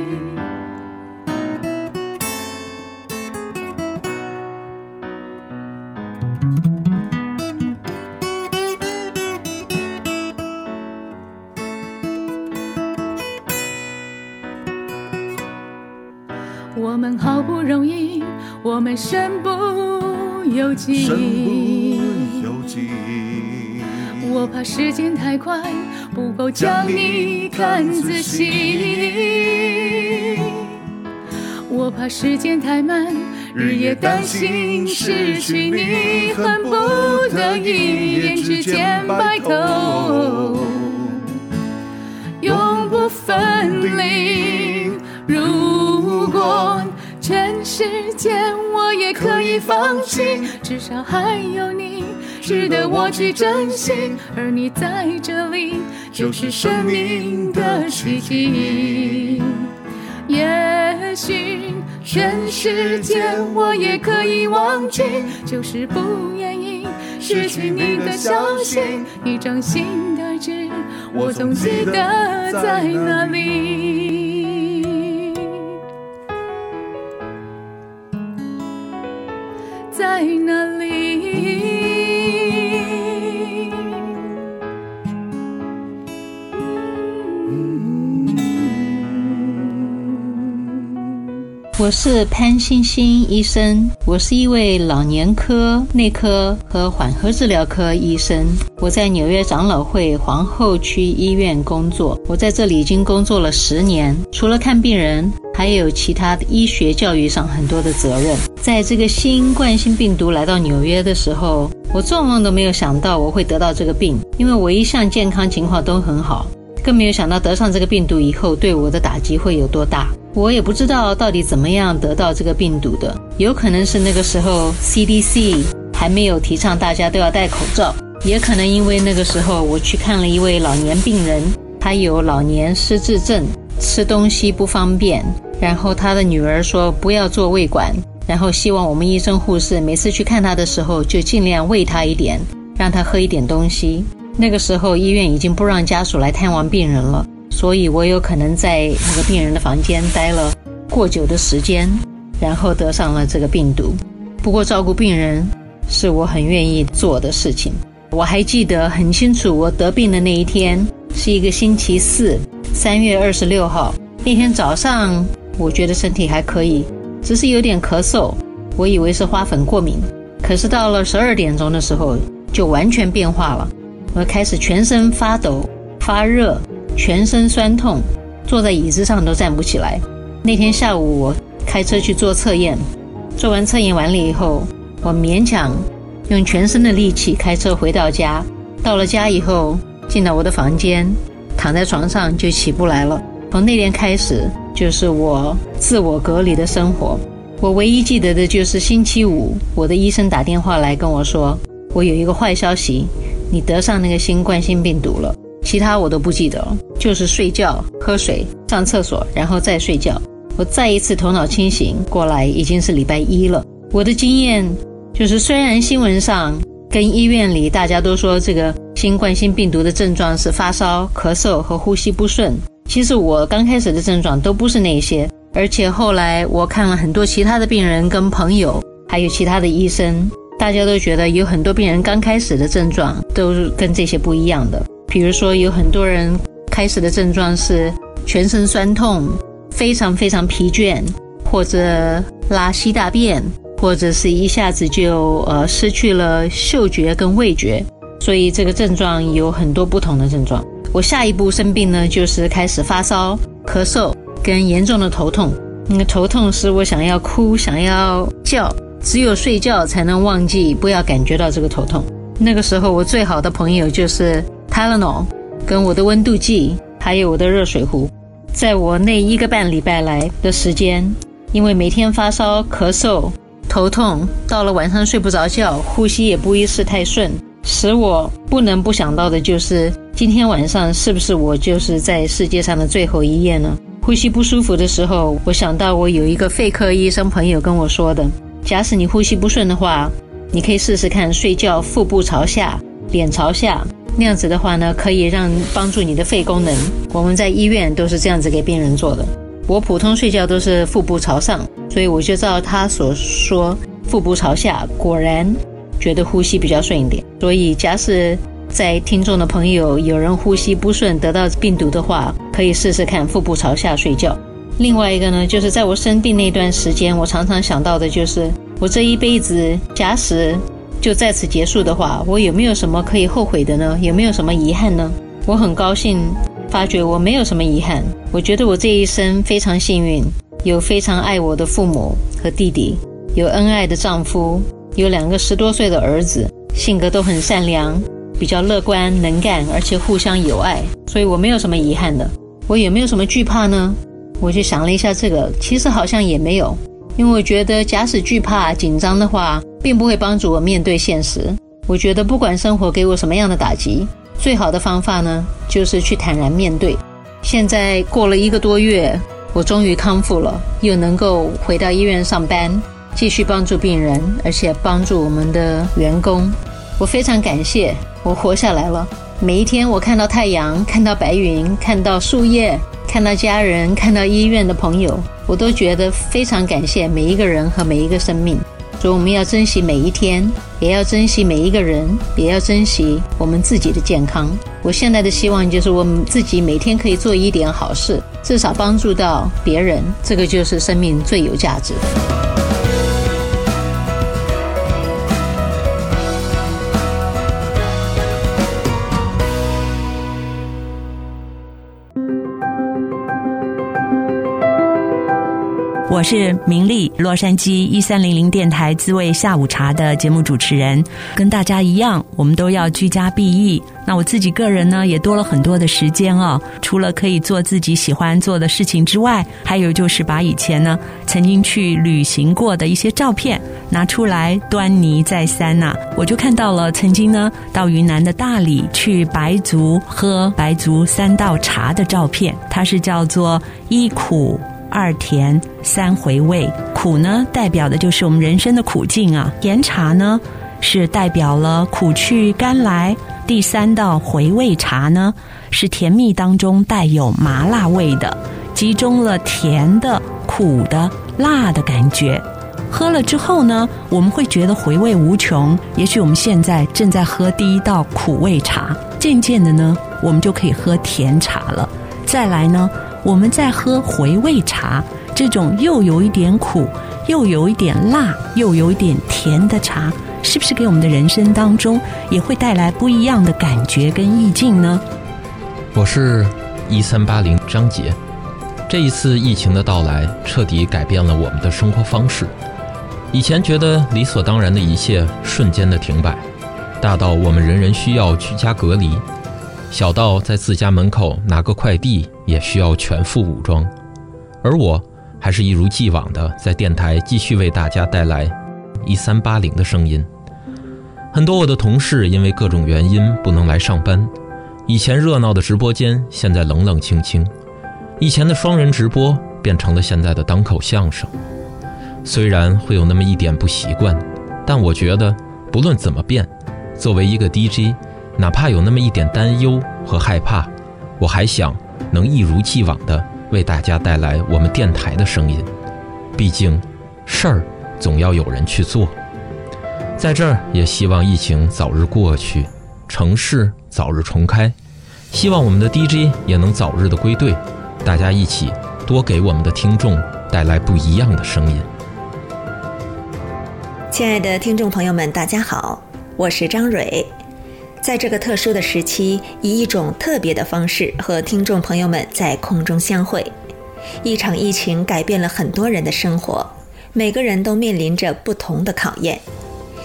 Speaker 24: 我们好不容易，我们身不由己。我怕时间太快，不够将你看仔细。我怕时间太慢，日夜担心失去你，恨不得一念之间白头，永不分离。如果全世界我也可以放弃，至少还有你值得我去珍惜。而你在这里，就是生命的奇迹。也许全世界我也可以忘记，就是不愿意失去你的消息。一掌心的纸，我总记得在哪里。在哪里？
Speaker 25: 我是潘欣欣医生，我是一位老年科、内科和缓和治疗科医生。我在纽约长老会皇后区医院工作，我在这里已经工作了十年。除了看病人，还有其他医学教育上很多的责任。在这个新冠性病毒来到纽约的时候，我做梦都没有想到我会得到这个病，因为我一向健康情况都很好，更没有想到得上这个病毒以后对我的打击会有多大。我也不知道到底怎么样得到这个病毒的，有可能是那个时候 CDC 还没有提倡大家都要戴口罩，也可能因为那个时候我去看了一位老年病人，他有老年失智症，吃东西不方便，然后他的女儿说不要做胃管，然后希望我们医生护士每次去看他的时候就尽量喂他一点，让他喝一点东西。那个时候医院已经不让家属来探望病人了。所以我有可能在那个病人的房间待了过久的时间，然后得上了这个病毒。不过照顾病人是我很愿意做的事情。我还记得很清楚，我得病的那一天是一个星期四，三月二十六号。那天早上我觉得身体还可以，只是有点咳嗽，我以为是花粉过敏。可是到了十二点钟的时候就完全变化了，我开始全身发抖、发热。全身酸痛，坐在椅子上都站不起来。那天下午我开车去做测验，做完测验完了以后，我勉强用全身的力气开车回到家。到了家以后，进到我的房间，躺在床上就起不来了。从那天开始，就是我自我隔离的生活。我唯一记得的就是星期五，我的医生打电话来跟我说，我有一个坏消息，你得上那个新冠性病毒了。其他我都不记得了，就是睡觉、喝水、上厕所，然后再睡觉。我再一次头脑清醒过来，已经是礼拜一了。我的经验就是，虽然新闻上跟医院里大家都说这个新冠性病毒的症状是发烧、咳嗽和呼吸不顺，其实我刚开始的症状都不是那些。而且后来我看了很多其他的病人跟朋友，还有其他的医生，大家都觉得有很多病人刚开始的症状都是跟这些不一样的。比如说，有很多人开始的症状是全身酸痛、非常非常疲倦，或者拉稀大便，或者是一下子就呃失去了嗅觉跟味觉。所以这个症状有很多不同的症状。我下一步生病呢，就是开始发烧、咳嗽跟严重的头痛。那个头痛使我想要哭、想要叫，只有睡觉才能忘记，不要感觉到这个头痛。那个时候，我最好的朋友就是。Tylenol，跟我的温度计，还有我的热水壶，在我那一个半礼拜来的时间，因为每天发烧、咳嗽，头痛，到了晚上睡不着觉，呼吸也不一是太顺，使我不能不想到的就是今天晚上是不是我就是在世界上的最后一夜呢？呼吸不舒服的时候，我想到我有一个肺科医生朋友跟我说的，假使你呼吸不顺的话，你可以试试看睡觉腹部朝下，脸朝下，那样子的话呢，可以让帮助你的肺功能。我们在医院都是这样子给病人做的。我普通睡觉都是腹部朝上，所以我就照他所说，腹部朝下，果然觉得呼吸比较顺一点。所以，假使在听众的朋友有人呼吸不顺得到病毒的话，可以试试看腹部朝下睡觉。另外一个呢，就是在我生病那段时间，我常常想到的就是，我这一辈子假使就在此结束的话，我有没有什么可以后悔的呢？有没有什么遗憾呢？我很高兴。发觉我没有什么遗憾，我觉得我这一生非常幸运，有非常爱我的父母和弟弟，有恩爱的丈夫，有两个十多岁的儿子，性格都很善良，比较乐观能干，而且互相友爱，所以我没有什么遗憾的。我有没有什么惧怕呢？我就想了一下这个，其实好像也没有，因为我觉得假使惧怕紧张的话，并不会帮助我面对现实。我觉得不管生活给我什么样的打击。最好的方法呢，就是去坦然面对。现在过了一个多月，我终于康复了，又能够回到医院上班，继续帮助病人，而且帮助我们的员工。我非常感谢，我活下来了。每一天，我看到太阳，看到白云，看到树叶，看到家人，看到医院的朋友，我都觉得非常感谢每一个人和每一个生命。所以我们要珍惜每一天，也要珍惜每一个人，也要珍惜我们自己的健康。我现在的希望就是我们自己每天可以做一点好事，至少帮助到别人，这个就是生命最有价值。
Speaker 26: 我是明丽，洛杉矶一三零零电台滋味下午茶的节目主持人，跟大家一样，我们都要居家避疫。那我自己个人呢，也多了很多的时间哦。除了可以做自己喜欢做的事情之外，还有就是把以前呢曾经去旅行过的一些照片拿出来，端倪再三呐、我就看到了曾经呢到云南的大理去白族喝白族三道茶的照片，它是叫做一苦。二甜三回味，苦呢代表的就是我们人生的苦境啊。甜茶呢是代表了苦去甘来。第三道回味茶呢是甜蜜当中带有麻辣味的，集中了甜的、苦的、辣的感觉。喝了之后呢，我们会觉得回味无穷。也许我们现在正在喝第一道苦味茶，渐渐的呢，我们就可以喝甜茶了。再来呢。我们在喝回味茶，这种又有一点苦，又有一点辣，又有一点甜的茶，是不是给我们的人生当中也会带来不一样的感觉跟意境呢？
Speaker 27: 我是一三八零张杰，这一次疫情的到来，彻底改变了我们的生活方式。以前觉得理所当然的一切，瞬间的停摆，大到我们人人需要居家隔离。小到在自家门口拿个快递也需要全副武装，而我还是一如既往的在电台继续为大家带来一三八零的声音。很多我的同事因为各种原因不能来上班，以前热闹的直播间现在冷冷清清，以前的双人直播变成了现在的单口相声。虽然会有那么一点不习惯，但我觉得不论怎么变，作为一个 DJ。哪怕有那么一点担忧和害怕，我还想能一如既往的为大家带来我们电台的声音。毕竟，事儿总要有人去做。在这儿也希望疫情早日过去，城市早日重开，希望我们的 DJ 也能早日的归队，大家一起多给我们的听众带来不一样的声音。
Speaker 11: 亲爱的听众朋友们，大家好，我是张蕊。在这个特殊的时期，以一种特别的方式和听众朋友们在空中相会。一场疫情改变了很多人的生活，每个人都面临着不同的考验。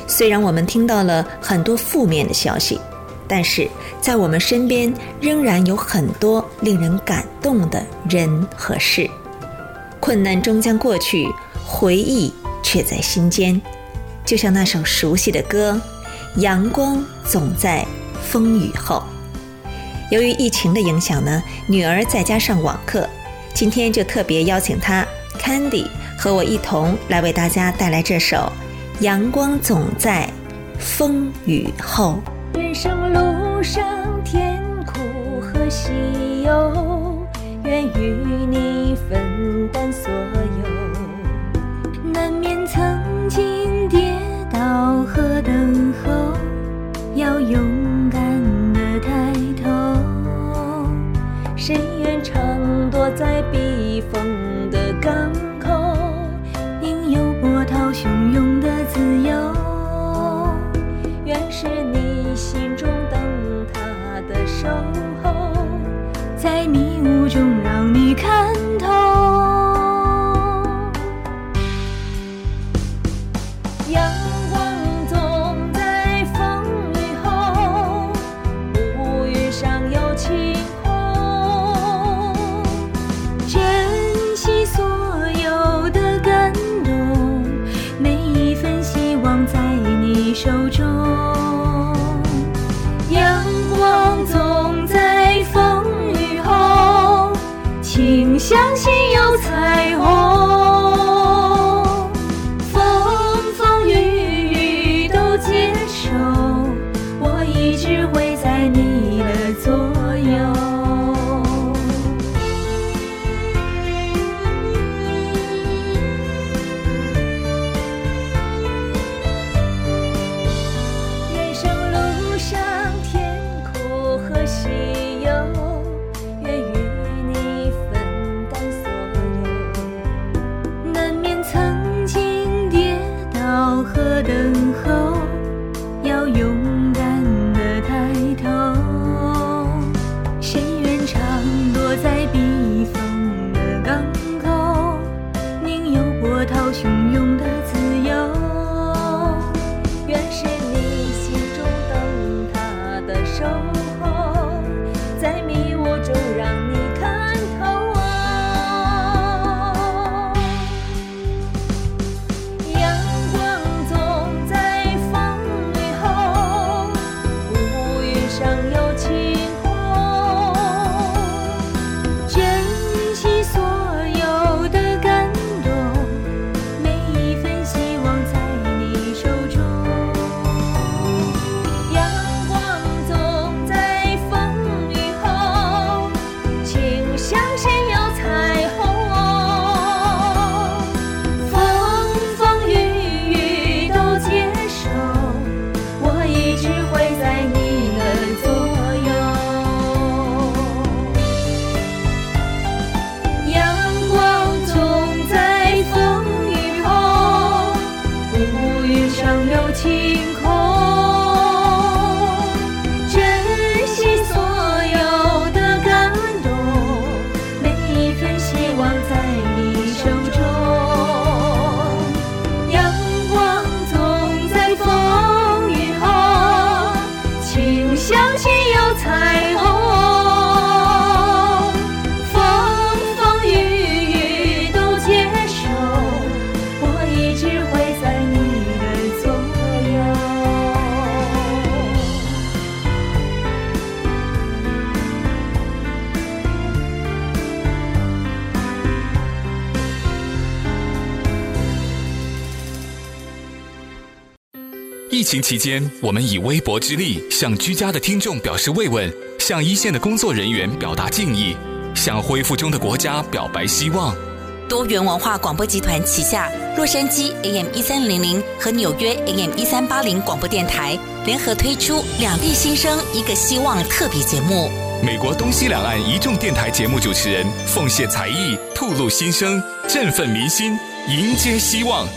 Speaker 11: 虽然我们听到了很多负面的消息，但是在我们身边仍然有很多令人感动的人和事。困难终将过去，回忆却在心间。就像那首熟悉的歌，《阳光总在风雨后》。由于疫情的影响呢，女儿在家上网课，今天就特别邀请她 Candy 和我一同来为大家带来这首《阳光总在风雨后》。
Speaker 12: 人生路上甜苦和喜忧，愿与你分担所有，难免曾经跌和等候，要勇敢的抬头。谁愿常躲在避风的港
Speaker 1: 情期间，我们以微薄之力向居家的听众表示慰问，向一线的工作人员表达敬意，向恢复中的国家表白希望。
Speaker 18: 多元文化广播集团旗下洛杉矶 AM 一三零零和纽约 AM 一三八零广播电台联合推出两地新生一个希望特别节目。
Speaker 1: 美国东西两岸一众电台节目主持人奉献才艺，吐露心声，振奋民心，迎接希望。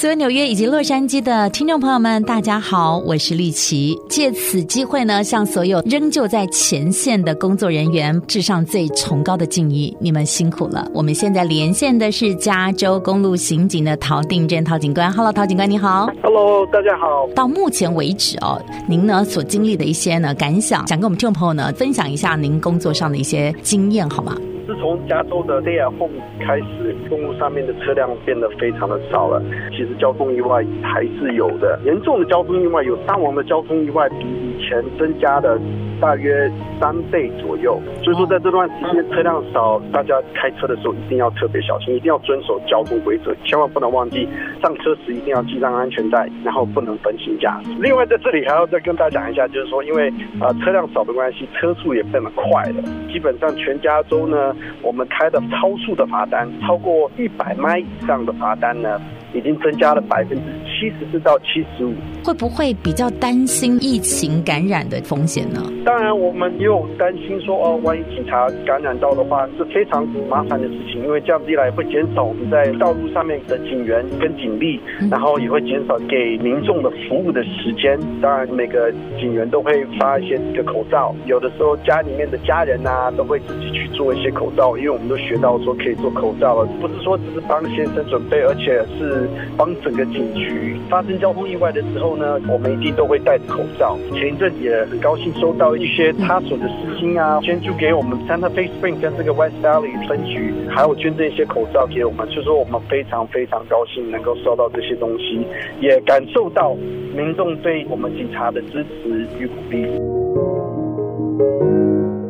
Speaker 26: 所有纽约以及洛杉矶的听众朋友们，大家好，我是丽琪。借此机会呢，向所有仍旧在前线的工作人员致上最崇高的敬意，你们辛苦了。我们现在连线的是加州公路刑警的陶定镇陶警官，Hello，陶警官你好
Speaker 28: ，Hello，大家好。
Speaker 26: 到目前为止哦，您呢所经历的一些呢感想，想跟我们听众朋友呢分享一下您工作上的一些经验，好吗？
Speaker 28: 自从加州的 daya Home 开始，公路上面的车辆变得非常的少了。其实交通意外还是有的，严重的交通意外有伤亡的交通意外比以前增加的大约三倍左右。所以说，在这段时间车辆少，大家开车的时候一定要特别小心，一定要遵守交通规则，千万不能忘记上车时一定要系上安全带，然后不能分心驾驶。另外，在这里还要再跟大家讲一下，就是说，因为啊、呃、车辆少的关系，车速也变得快了。基本上全加州呢，我们开的超速的罚单，超过一百迈以上的罚单呢，已经增加了百分之七十四到七十五。
Speaker 29: 会不会比较担心疫情感染的风险呢？
Speaker 28: 当然，我们也有担心说，哦，万一警察感染到的话，是非常麻烦的事情，因为这样子一来会减少我们在道路上面的警员跟警力，然后也会减少给民众的服务的时间。当然，每个警员都会发一些这个口罩，有的时候家里面的家人啊，都会自己去做一些口罩，因为我们都学到说可以做口罩了，不是说只是帮先生准备，而且是帮整个警局。发生交通意外的时候呢，我们一定都会戴着口罩。前一阵也很高兴收到一些他所的私心啊，捐助给我们 Santa Fe Spring 跟这个 West Valley 分局，还有捐赠一些口罩给我们，所以说我们非常非常高兴能够收到这些东西，也感受到民众对我们警察的支持与鼓励。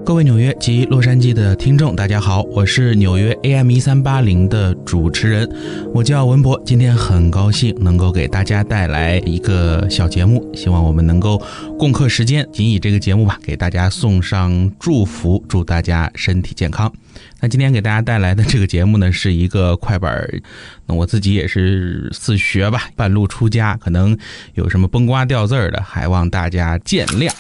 Speaker 30: 各位纽约及洛杉矶的听众，大家好，我是纽约 AM 一三八零的主持人，我叫文博。今天很高兴能够给大家带来一个小节目，希望我们能够共克时艰，仅以这个节目吧，给大家送上祝福，祝大家身体健康。那今天给大家带来的这个节目呢，是一个快板，那我自己也是自学吧，半路出家，可能有什么崩瓜掉字儿的，还望大家见谅。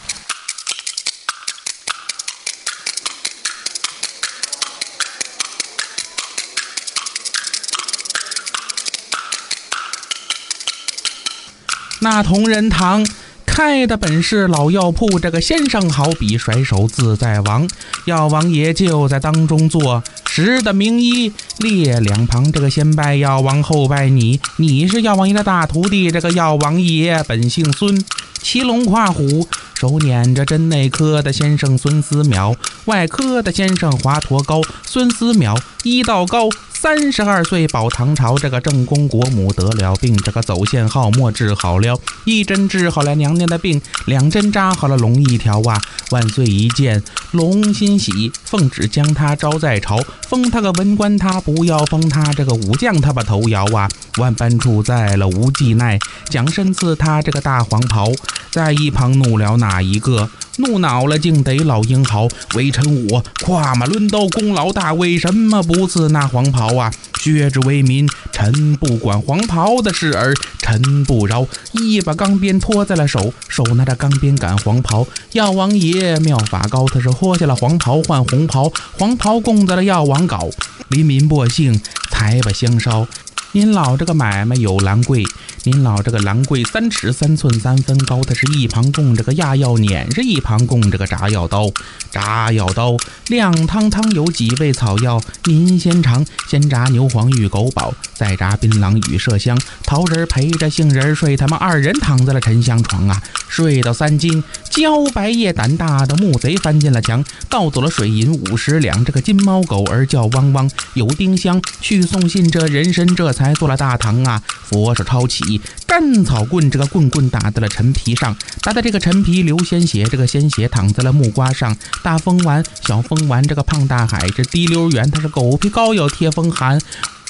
Speaker 30: 那同仁堂开的本是老药铺，这个先生好比甩手自在王，药王爷就在当中坐，十的名医列两旁，这个先拜药王后拜你，你是药王爷的大徒弟，这个药王爷本姓孙，骑龙跨虎，手捻着针内科的先生孙思邈，外科的先生华佗高，孙思邈医道高。三十二岁保唐朝，这个正宫国母得了病，这个走线号末治好了，一针治好了娘娘的病，两针扎好了龙一条啊！万岁一见龙欣喜，奉旨将他招在朝，封他个文官，他不要封他这个武将，他把头摇啊！万般处在了无计奈，将身赐他这个大黄袍，在一旁怒了哪一个？怒恼了，竟得老英豪，微臣我跨马抡刀，功劳大，为什么不赐那黄袍啊？削之为民，臣不管黄袍的事儿，臣不饶。一把钢鞭托在了手，手拿着钢鞭赶黄袍。药王爷妙法高，他是脱下了黄袍换红袍，黄袍供在了药王搞，黎民百姓才把香烧。您老这个买卖有兰柜，您老这个兰柜三尺三寸三分高，它是一旁供着个压药碾，是一旁供着个炸药刀。炸药刀亮堂堂有几味草药，您先尝。先炸牛黄与狗宝，再炸槟榔与麝香。桃仁陪着杏仁睡，他们二人躺在了沉香床啊，睡到三更。茭白夜胆大的木贼翻进了墙，盗走了水银五十两。这个金猫狗儿叫汪汪，有丁香去送信，这人参这才做了大堂啊。佛手抄起干草棍，这个棍棍打在了陈皮上，打的这个陈皮流鲜血，这个鲜血淌在了木瓜上。大风丸，小风丸，这个胖大海，这滴溜圆，它是狗皮膏药贴风寒。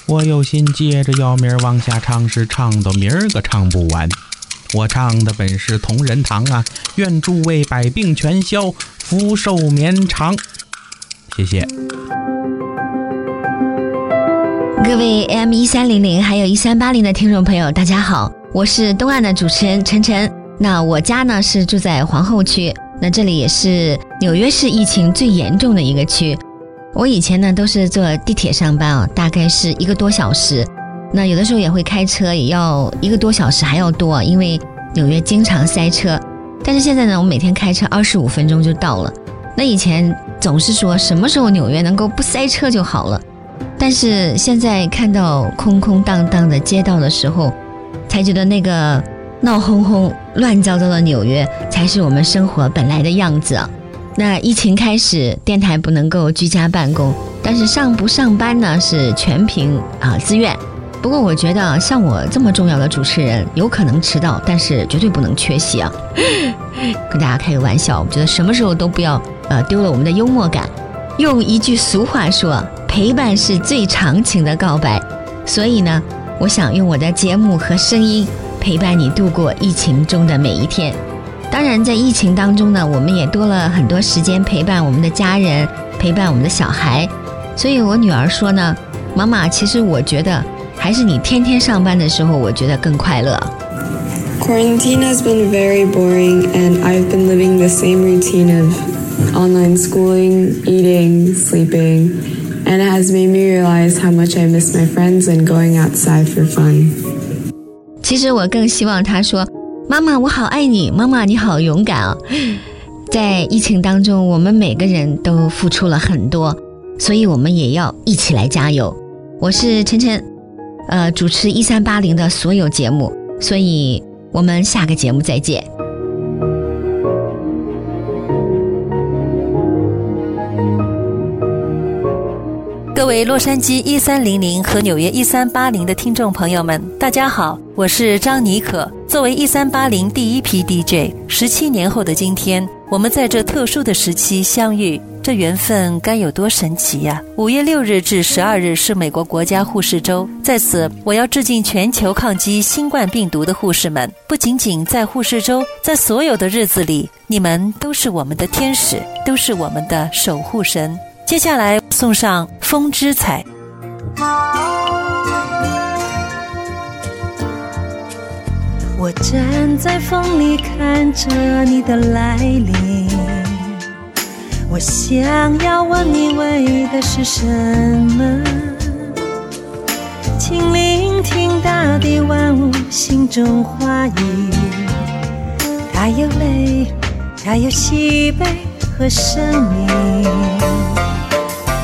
Speaker 30: 我有心接着药名往下唱，是唱到明儿个唱不完。我唱的本是同仁堂啊，愿诸位百病全消，福寿绵长。谢谢。
Speaker 31: 各位 M 一三零零还有一三八零的听众朋友，大家好，我是东岸的主持人晨晨。那我家呢是住在皇后区，那这里也是纽约市疫情最严重的一个区。我以前呢都是坐地铁上班啊，大概是一个多小时。那有的时候也会开车，也要一个多小时还要多，因为纽约经常塞车。但是现在呢，我每天开车二十五分钟就到了。那以前总是说什么时候纽约能够不塞车就好了，但是现在看到空空荡荡的街道的时候，才觉得那个闹哄哄、乱糟糟的纽约才是我们生活本来的样子啊。那疫情开始，电台不能够居家办公。但是上不上班呢是全凭啊自愿。不过我觉得像我这么重要的主持人，有可能迟到，但是绝对不能缺席啊！跟大家开个玩笑，我觉得什么时候都不要呃丢了我们的幽默感。用一句俗话说，陪伴是最长情的告白。所以呢，我想用我的节目和声音陪伴你度过疫情中的每一天。当然，在疫情当中呢，我们也多了很多时间陪伴我们的家人，陪伴我们的小孩。所以我女儿说呢，妈妈，其实我觉得。还是你天天上班的时候，我觉得更快乐。
Speaker 32: Quarantine has been very boring, and I've been living the same routine of online schooling, eating, sleeping, and it has made me realize how much I miss my friends and going outside for fun.
Speaker 31: 其实我更希望他说：“妈妈，我好爱你，妈妈你好勇敢哦。”在疫情当中，我们每个人都付出了很多，所以我们也要一起来加油。我是晨晨。呃，主持一三八零的所有节目，所以我们下个节目再见。
Speaker 33: 各位洛杉矶一三零零和纽约一三八零的听众朋友们，大家好，我是张妮可。作为一三八零第一批 DJ，十七年后的今天，我们在这特殊的时期相遇。这缘分该有多神奇呀！五月六日至十二日是美国国家护士周，在此我要致敬全球抗击新冠病毒的护士们。不仅仅在护士周，在所有的日子里，你们都是我们的天使，都是我们的守护神。接下来送上《风之彩》。
Speaker 12: 我站在风里看着你的来临。我想要问你为的是什么？请聆听大地万物心中话语。它有泪，它有喜悲和生命。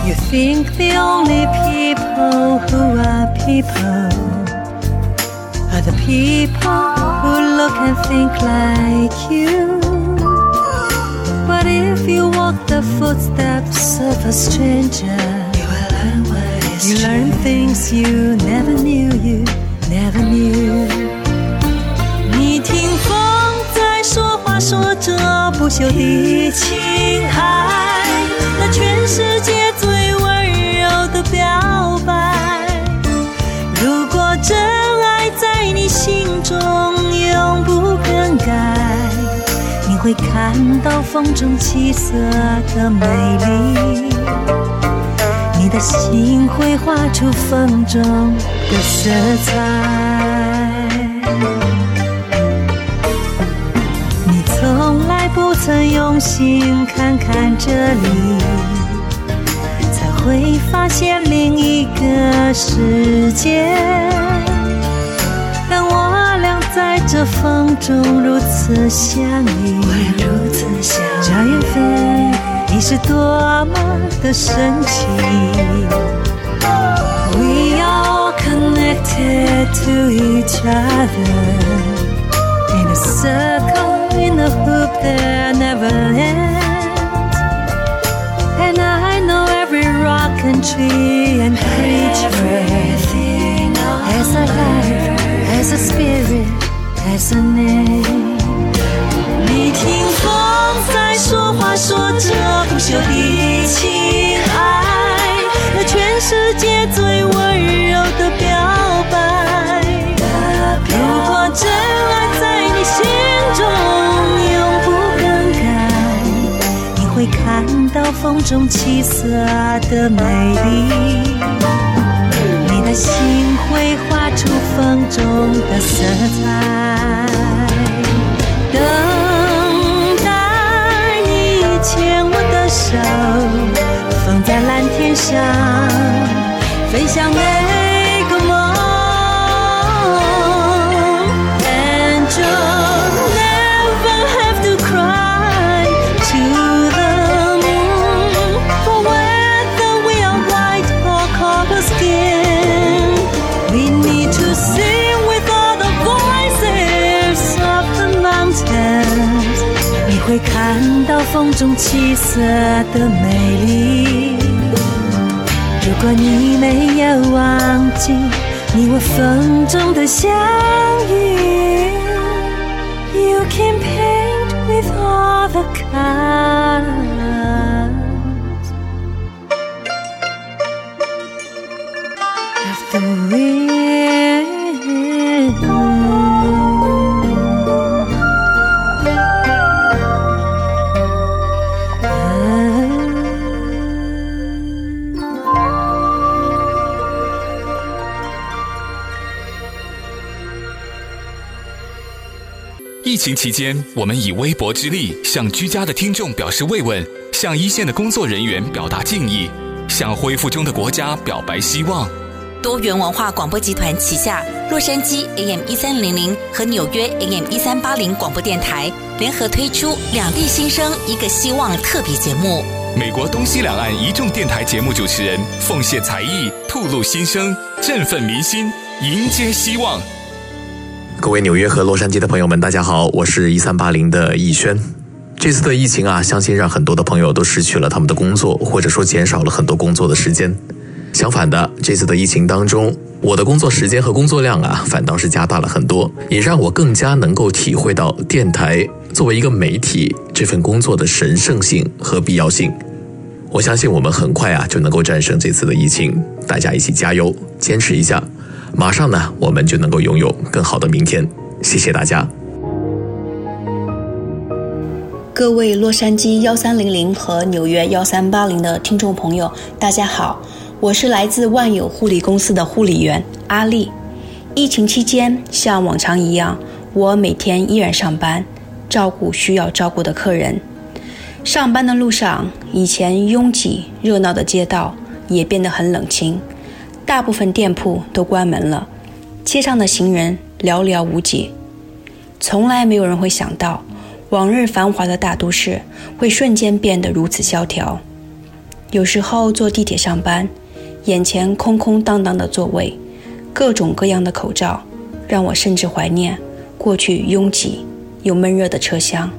Speaker 12: You think the only people who are people are the people who look and think like you. But if you walk the footsteps of a stranger, you will learn what is You learn things you never knew you never knew. 你听风在说话，说着不朽的情爱， 会看到风中七色的美丽，你的心会画出风中的色彩。你从来不曾用心看看这里，才会发现另一个世界。在这风中如此相依，如此相依，这缘分已是多么的神奇。We are connected to each other in a circle in a hoop that never ends. And I know every rock and tree and creature. Everything as a life, has a spirit. As a name，你听风在说话，说着不朽的情爱，那全世界最温柔的表白。如果真爱在你心中永不更改，你会看到风中七色的美丽。你的心会画出风中的色彩，蓝天上飞向美。看到风中七色的美丽，
Speaker 34: 如果你没有忘记你我风中的相遇，You can paint with all the colors
Speaker 1: 疫情期间，我们以微薄之力向居家的听众表示慰问，向一线的工作人员表达敬意，向恢复中的国家表白希望。
Speaker 18: 多元文化广播集团旗下洛杉矶 AM 一三零零和纽约 AM 一三八零广播电台联合推出两地新生一个希望特别节目。
Speaker 1: 美国东西两岸一众电台节目主持人奉献才艺，吐露心声，振奋民心，迎接希望。
Speaker 35: 各位纽约和洛杉矶的朋友们，大家好，我是一三八零的逸轩。这次的疫情啊，相信让很多的朋友都失去了他们的工作，或者说减少了很多工作的时间。相反的，这次的疫情当中，我的工作时间和工作量啊，反倒是加大了很多，也让我更加能够体会到电台作为一个媒体这份工作的神圣性和必要性。我相信我们很快啊，就能够战胜这次的疫情，大家一起加油，坚持一下。马上呢，我们就能够拥有更好的明天。谢谢大家。
Speaker 36: 各位洛杉矶幺三零零和纽约幺三八零的听众朋友，大家好，我是来自万友护理公司的护理员阿丽。疫情期间，像往常一样，我每天依然上班，照顾需要照顾的客人。上班的路上，以前拥挤热闹的街道也变得很冷清。大部分店铺都关门了，街上的行人寥寥无几。从来没有人会想到，往日繁华的大都市会瞬间变得如此萧条。有时候坐地铁上班，眼前空空荡荡的座位，各种各样的口罩，让我甚至怀念过去拥挤又闷热的车厢。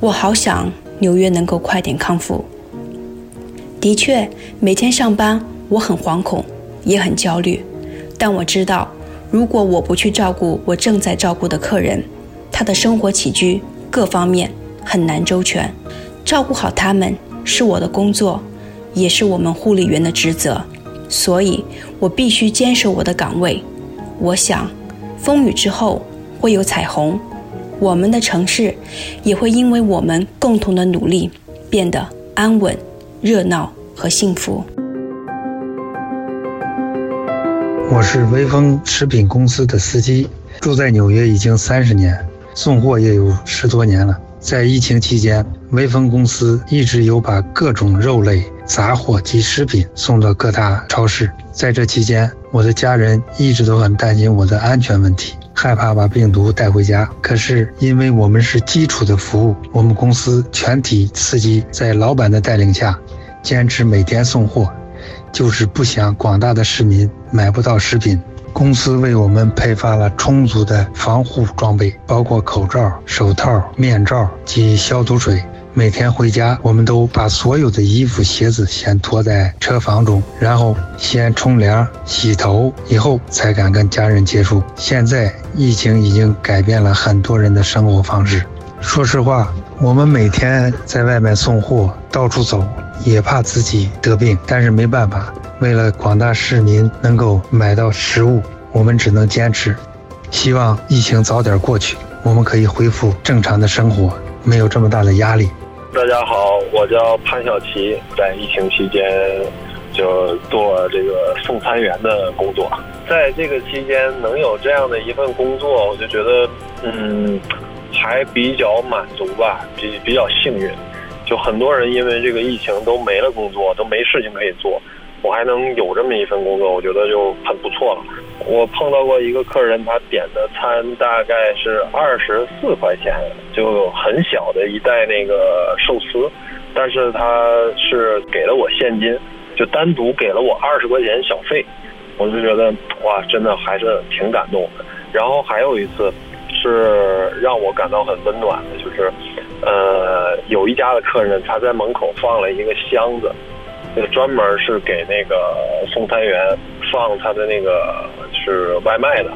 Speaker 36: 我好想纽约能够快点康复。的确，每天上班我很惶恐。也很焦虑，但我知道，如果我不去照顾我正在照顾的客人，他的生活起居各方面很难周全。照顾好他们是我的工作，也是我们护理员的职责，所以我必须坚守我的岗位。我想，风雨之后会有彩虹，我们的城市也会因为我们共同的努力变得安稳、热闹和幸福。
Speaker 37: 我是威风食品公司的司机，住在纽约已经三十年，送货也有十多年了。在疫情期间，威风公司一直有把各种肉类、杂货及食品送到各大超市。在这期间，我的家人一直都很担心我的安全问题，害怕把病毒带回家。可是因为我们是基础的服务，我们公司全体司机在老板的带领下，坚持每天送货。就是不想广大的市民买不到食品。公司为我们配发了充足的防护装备，包括口罩、手套、面罩及消毒水。每天回家，我们都把所有的衣服、鞋子先脱在车房中，然后先冲凉、洗头，以后才敢跟家人接触。现在疫情已经改变了很多人的生活方式。说实话，我们每天在外面送货，到处走。也怕自己得病，但是没办法，为了广大市民能够买到食物，我们只能坚持。希望疫情早点过去，我们可以恢复正常的生活，没有这么大的压力。
Speaker 38: 大家好，我叫潘小琪，在疫情期间就做这个送餐员的工作，在这个期间能有这样的一份工作，我就觉得嗯，还比较满足吧，比比较幸运。就很多人因为这个疫情都没了工作，都没事情可以做，我还能有这么一份工作，我觉得就很不错了。我碰到过一个客人，他点的餐大概是二十四块钱，就很小的一袋那个寿司，但是他是给了我现金，就单独给了我二十块钱小费，我就觉得哇，真的还是挺感动的。然后还有一次是让我感到很温暖的，就是。呃，有一家的客人，他在门口放了一个箱子，那个专门是给那个送餐员放他的那个是外卖的。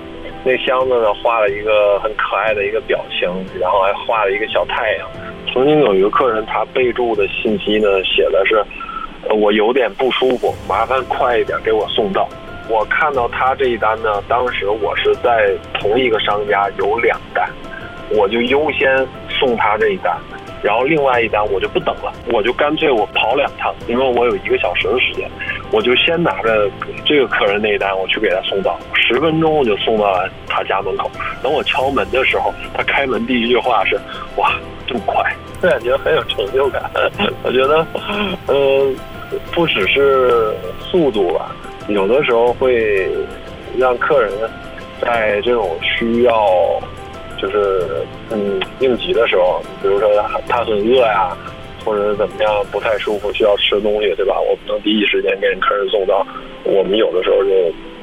Speaker 38: 那箱子呢，画了一个很可爱的一个表情，然后还画了一个小太阳。曾经有一个客人，他备注的信息呢，写的是，我有点不舒服，麻烦快一点给我送到。我看到他这一单呢，当时我是在同一个商家有两单，我就优先送他这一单。然后另外一单我就不等了，我就干脆我跑两趟，因为我有一个小时的时间，我就先拿着这个客人那一单，我去给他送到，十分钟我就送到了他家门口。等我敲门的时候，他开门第一句话是：“哇，这么快！”感觉很有成就感。我觉得，嗯，不只是速度吧，有的时候会让客人在这种需要。就是嗯，应急的时候，比如说他很饿呀，或者怎么样不太舒服，需要吃东西，对吧？我不能第一时间给客人送到，我们有的时候就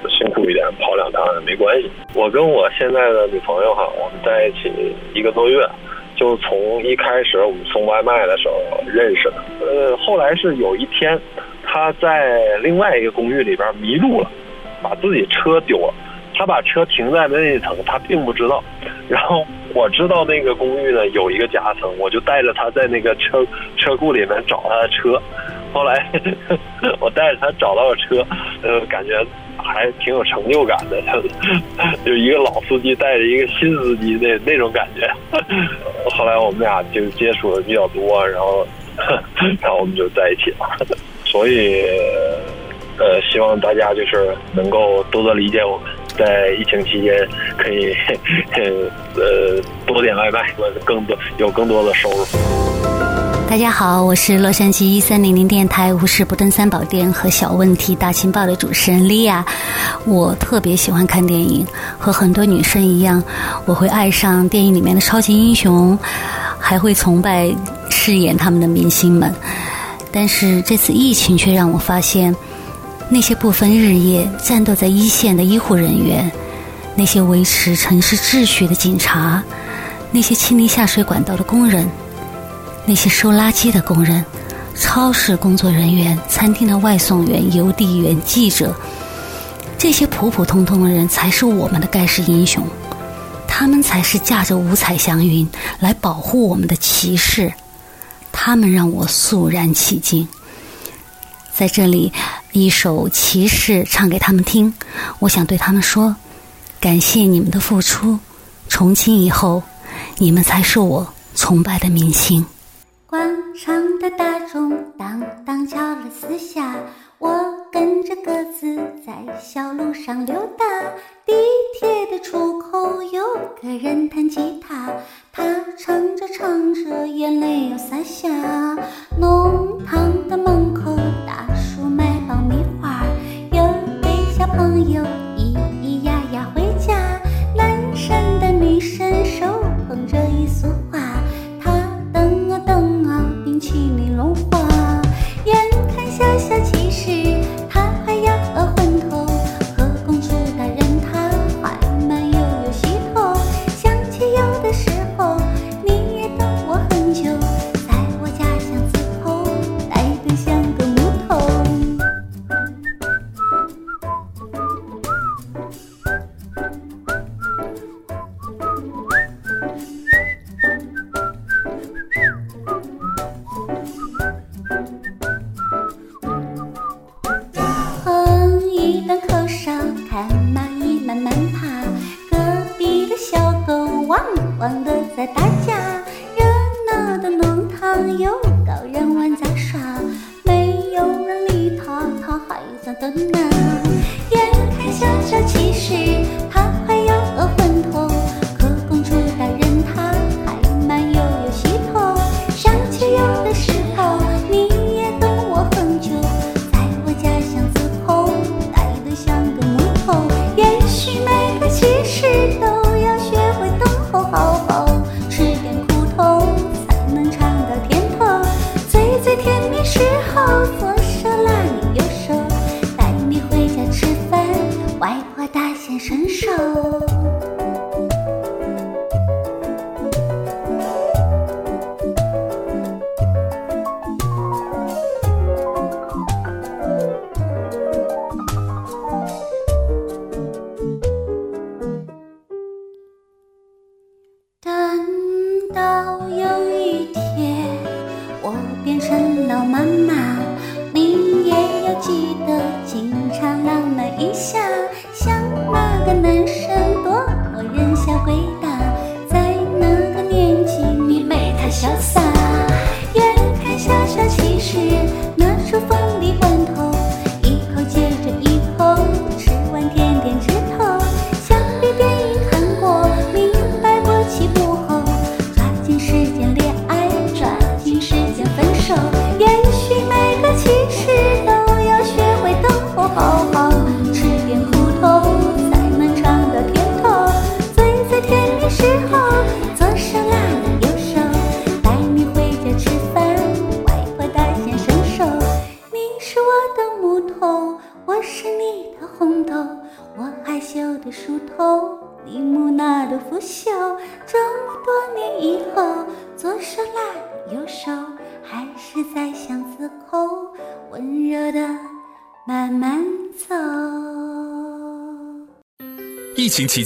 Speaker 38: 辛苦一点，跑两趟也没关系。我跟我现在的女朋友哈，我们在一起一个多月，就从一开始我们送外卖的时候认识的。呃，后来是有一天，他在另外一个公寓里边迷路了，把自己车丢了。他把车停在那一层，他并不知道。然后我知道那个公寓呢有一个夹层，我就带着他在那个车车库里面找他的车。后来 我带着他找到了车，呃，感觉还挺有成就感的，就一个老司机带着一个新司机那那种感觉。后来我们俩就接触的比较多，然后然后我们就在一起了。所以呃，希望大家就是能够多多理解我们。在疫情期间，可以 呃多点外卖，更多有更多的收入。
Speaker 39: 大家好，我是洛杉矶一三零零电台无事不登三宝殿和小问题大情报的主持人莉亚。我特别喜欢看电影，和很多女生一样，我会爱上电影里面的超级英雄，还会崇拜饰演他们的明星们。但是这次疫情却让我发现。那些不分日夜战斗在一线的医护人员，那些维持城市秩序的警察，那些清理下水管道的工人，那些收垃圾的工人，超市工作人员，餐厅的外送员、邮递员、记者，这些普普通通的人才是我们的盖世英雄，他们才是驾着五彩祥云来保护我们的骑士，他们让我肃然起敬。在这里，一首《骑士》唱给他们听。我想对他们说：感谢你们的付出，从今以后，你们才是我崇拜的明星。
Speaker 6: 广场的大钟当当敲了四下，我跟着鸽子在小路上溜达。地铁的出口有个人弹吉他，他唱着唱着，眼泪又洒下。弄堂的门口。爆米花，有对小朋友咿咿呀呀回家，男神的女神手捧着一束花，他等啊等啊，冰淇淋融化，在大家，热闹的弄堂有高人玩杂耍，没有人理他，他还在等呢。眼看小小骑士，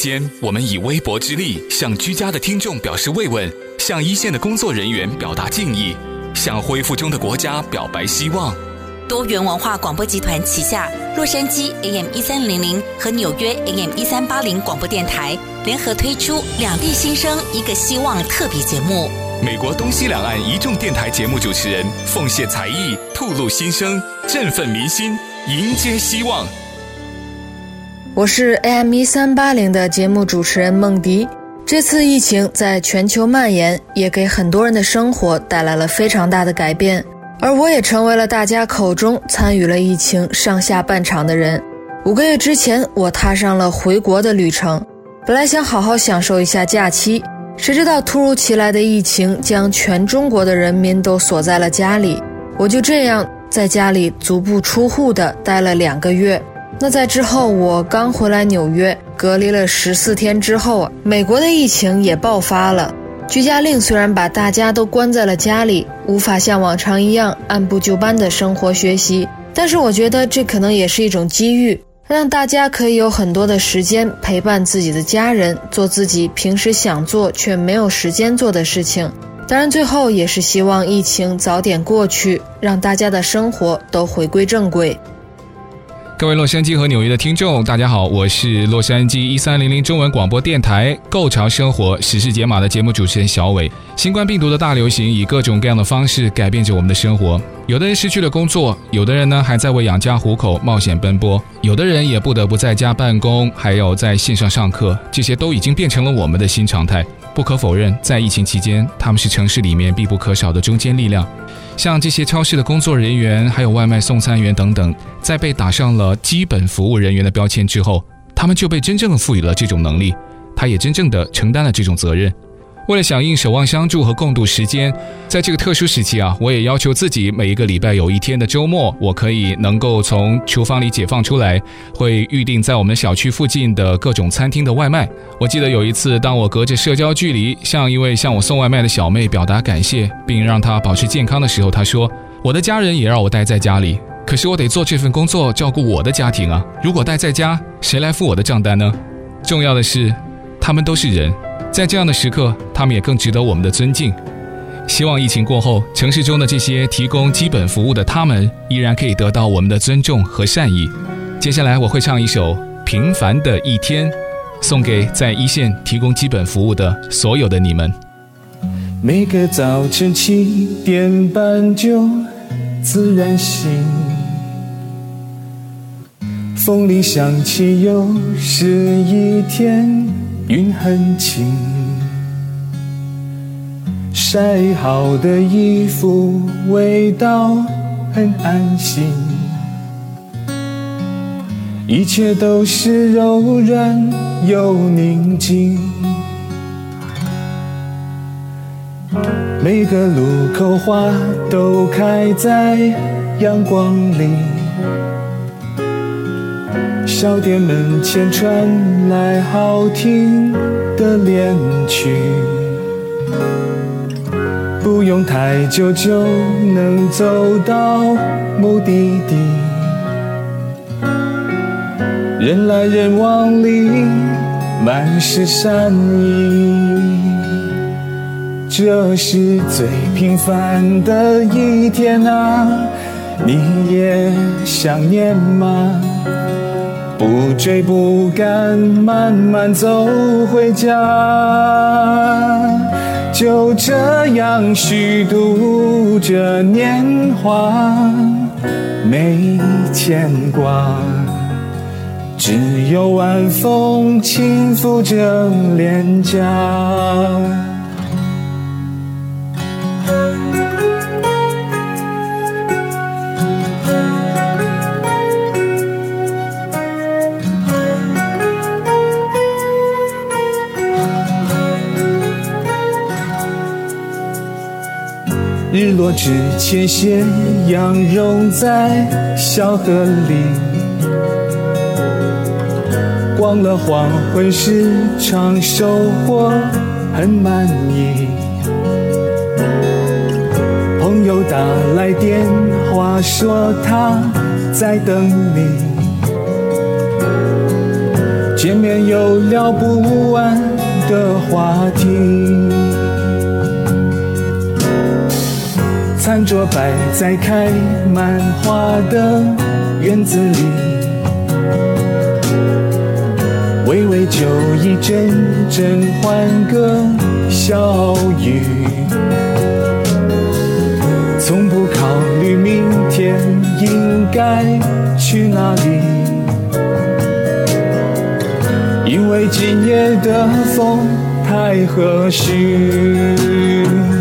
Speaker 6: 间，我
Speaker 40: 们以
Speaker 41: 微薄之力向居家的听众表示慰问，向一线的工作人员表达敬意，向恢复中的国家表白希望。
Speaker 18: 多元文化广播集团旗下洛杉矶 AM 一三零零和纽约 AM 一三八零广播电台联合推出两地新生一个希望特别节目。
Speaker 41: 美国东西两岸一众电台节目主持人奉献才艺，吐露心声，振奋民心，迎接希望。
Speaker 42: 我是 AM 一三八零的节目主持人梦迪。这次疫情在全球蔓延，也给很多人的生活带来了非常大的改变，而我也成为了大家口中参与了疫情上下半场的人。五个月之前，我踏上了回国的旅程，本来想好好享受一下假期，谁知道突如其来的疫情将全中国的人民都锁在了家里，我就这样在家里足不出户的待了两个月。那在之后，我刚回来纽约，隔离了十四天之后，美国的疫情也爆发了。居家令虽然把大家都关在了家里，无法像往常一样按部就班的生活学习，但是我觉得这可能也是一种机遇，让大家可以有很多的时间陪伴自己的家人，做自己平时想做却没有时间做的事情。当然，最后也是希望疫情早点过去，让大家的生活都回归正轨。
Speaker 43: 各位洛杉矶和纽约的听众，大家好，我是洛杉矶一三零零中文广播电台《购潮生活时事解码》的节目主持人小伟。新冠病毒的大流行以各种各样的方式改变着我们的生活，有的人失去了工作，有的人呢还在为养家糊口冒险奔波，有的人也不得不在家办公，还有在线上上课，这些都已经变成了我们的新常态。不可否认，在疫情期间，他们是城市里面必不可少的中坚力量。像这些超市的工作人员，还有外卖送餐员等等，在被打上了基本服务人员的标签之后，他们就被真正的赋予了这种能力，他也真正的承担了这种责任。为了响应守望相助和共度时间，在这个特殊时期啊，我也要求自己每一个礼拜有一天的周末，我可以能够从厨房里解放出来，会预定在我们小区附近的各种餐厅的外卖。我记得有一次，当我隔着社交距离向一位向我送外卖的小妹表达感谢，并让她保持健康的时候，她说：“我的家人也让我待在家里，可是我得做这份工作，照顾我的家庭啊！如果待在家，谁来付我的账单呢？重要的是，他们都是人。”在这样的时刻，他们也更值得我们的尊敬。希望疫情过后，城市中的这些提供基本服务的他们，依然可以得到我们的尊重和善意。接下来我会唱一首《平凡的一天》，送给在一线提供基本服务的所有的你们。
Speaker 15: 每个早晨七点半就自然醒，风铃响起又是一天。云很轻，晒好的衣服味道很安心，一切都是柔软又宁静。每个路口花都开在阳光里。小店门前传来好听的恋曲，不用太久就能走到目的地。人来人往里满是善意，这是最平凡的一天啊，你也想念吗？不追不赶，慢慢走回家，就这样虚度着年华，没牵挂，只有晚风轻拂着脸颊。日落之前，斜阳融在小河里。逛了黄昏市场收获很满意。朋友打来电话，说他在等你。见面有聊不完的话题。餐桌摆在开满花的院子里，微微酒意，阵阵欢歌笑语，从不考虑明天应该去哪里，因为今夜的风太和煦。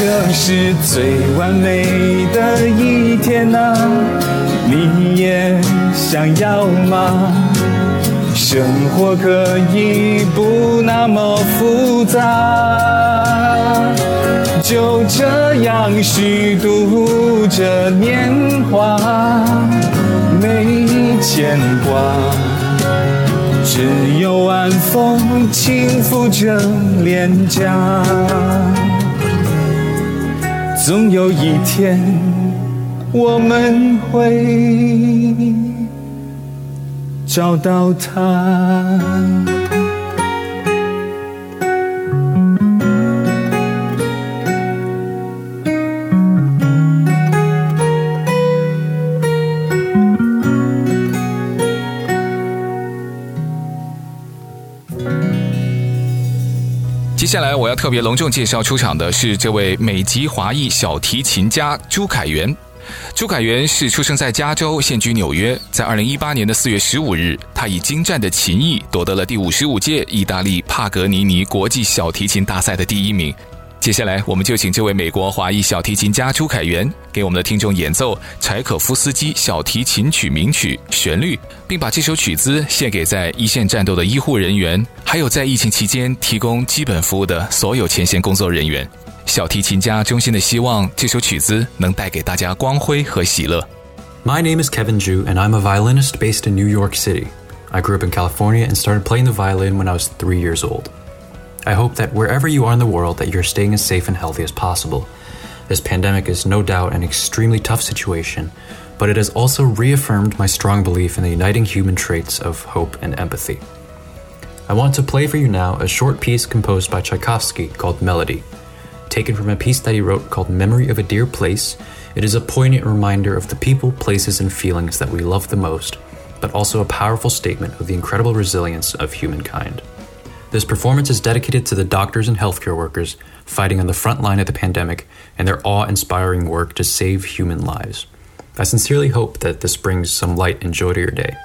Speaker 15: 这是最完美的一天啊，你也想要吗？生活可以不那么复杂，就这样虚度着年华，没牵挂，只有晚风轻拂着脸颊。总有一天，我们会找到他。
Speaker 43: 接下来我要特别隆重介绍出场的是这位美籍华裔小提琴家朱凯源。朱凯源是出生在加州，现居纽约。在二零一八年的四月十五日，他以精湛的琴艺夺得了第五十五届意大利帕格尼尼国际小提琴大赛的第一名。接下来，我们就请这位美国华裔小提琴家朱凯源给我们的听众演奏柴可夫斯基小提琴曲名曲旋律，并把这首曲子献给在一线战斗的医护人员，还有在疫情期间提供基本服务的所有前线工作人员。小提琴家衷心的希望这首曲子能带给大家光辉和喜乐。
Speaker 44: My name is Kevin Zhu, and I'm a violinist based in New York City. I grew up in California and started playing the violin when I was three years old. I hope that wherever you are in the world that you're staying as safe and healthy as possible. This pandemic is no doubt an extremely tough situation, but it has also reaffirmed my strong belief in the uniting human traits of hope and empathy. I want to play for you now a short piece composed by Tchaikovsky called Melody. Taken from a piece that he wrote called Memory of a Dear Place, it is a poignant reminder of the people, places, and feelings that we love the most, but also a powerful statement of the incredible resilience of humankind. This performance is dedicated to the doctors and healthcare workers fighting on the front line of the pandemic and their awe inspiring work to save human lives. I sincerely hope that this brings some light and joy to your day.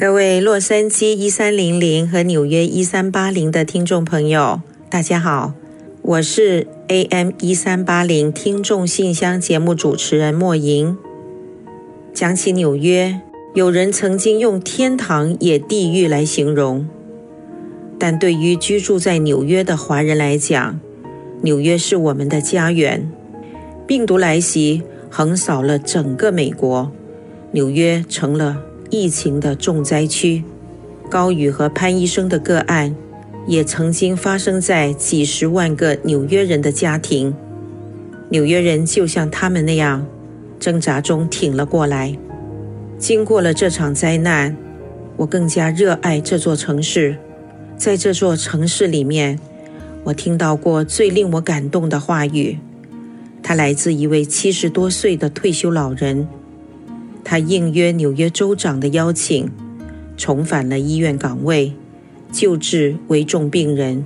Speaker 45: 各位洛杉矶一三零零和纽约一三八零的听众朋友，大家好，我是 AM 一三八零听众信箱节目主持人莫莹。讲起纽约，有人曾经用天堂也地狱来形容，但对于居住在纽约的华人来讲，纽约是我们的家园。病毒来袭，横扫了整个美国，纽约成了疫情的重灾区。高宇和潘医生的个案，也曾经发生在几十万个纽约人的家庭。纽约人就像他们那样，挣扎中挺了过来。经过了这场灾难，我更加热爱这座城市。在这座城市里面，我听到过最令我感动的话语。他来自一位七十多岁的退休老人，他应约纽约州长的邀请，重返了医院岗位，救治危重病人。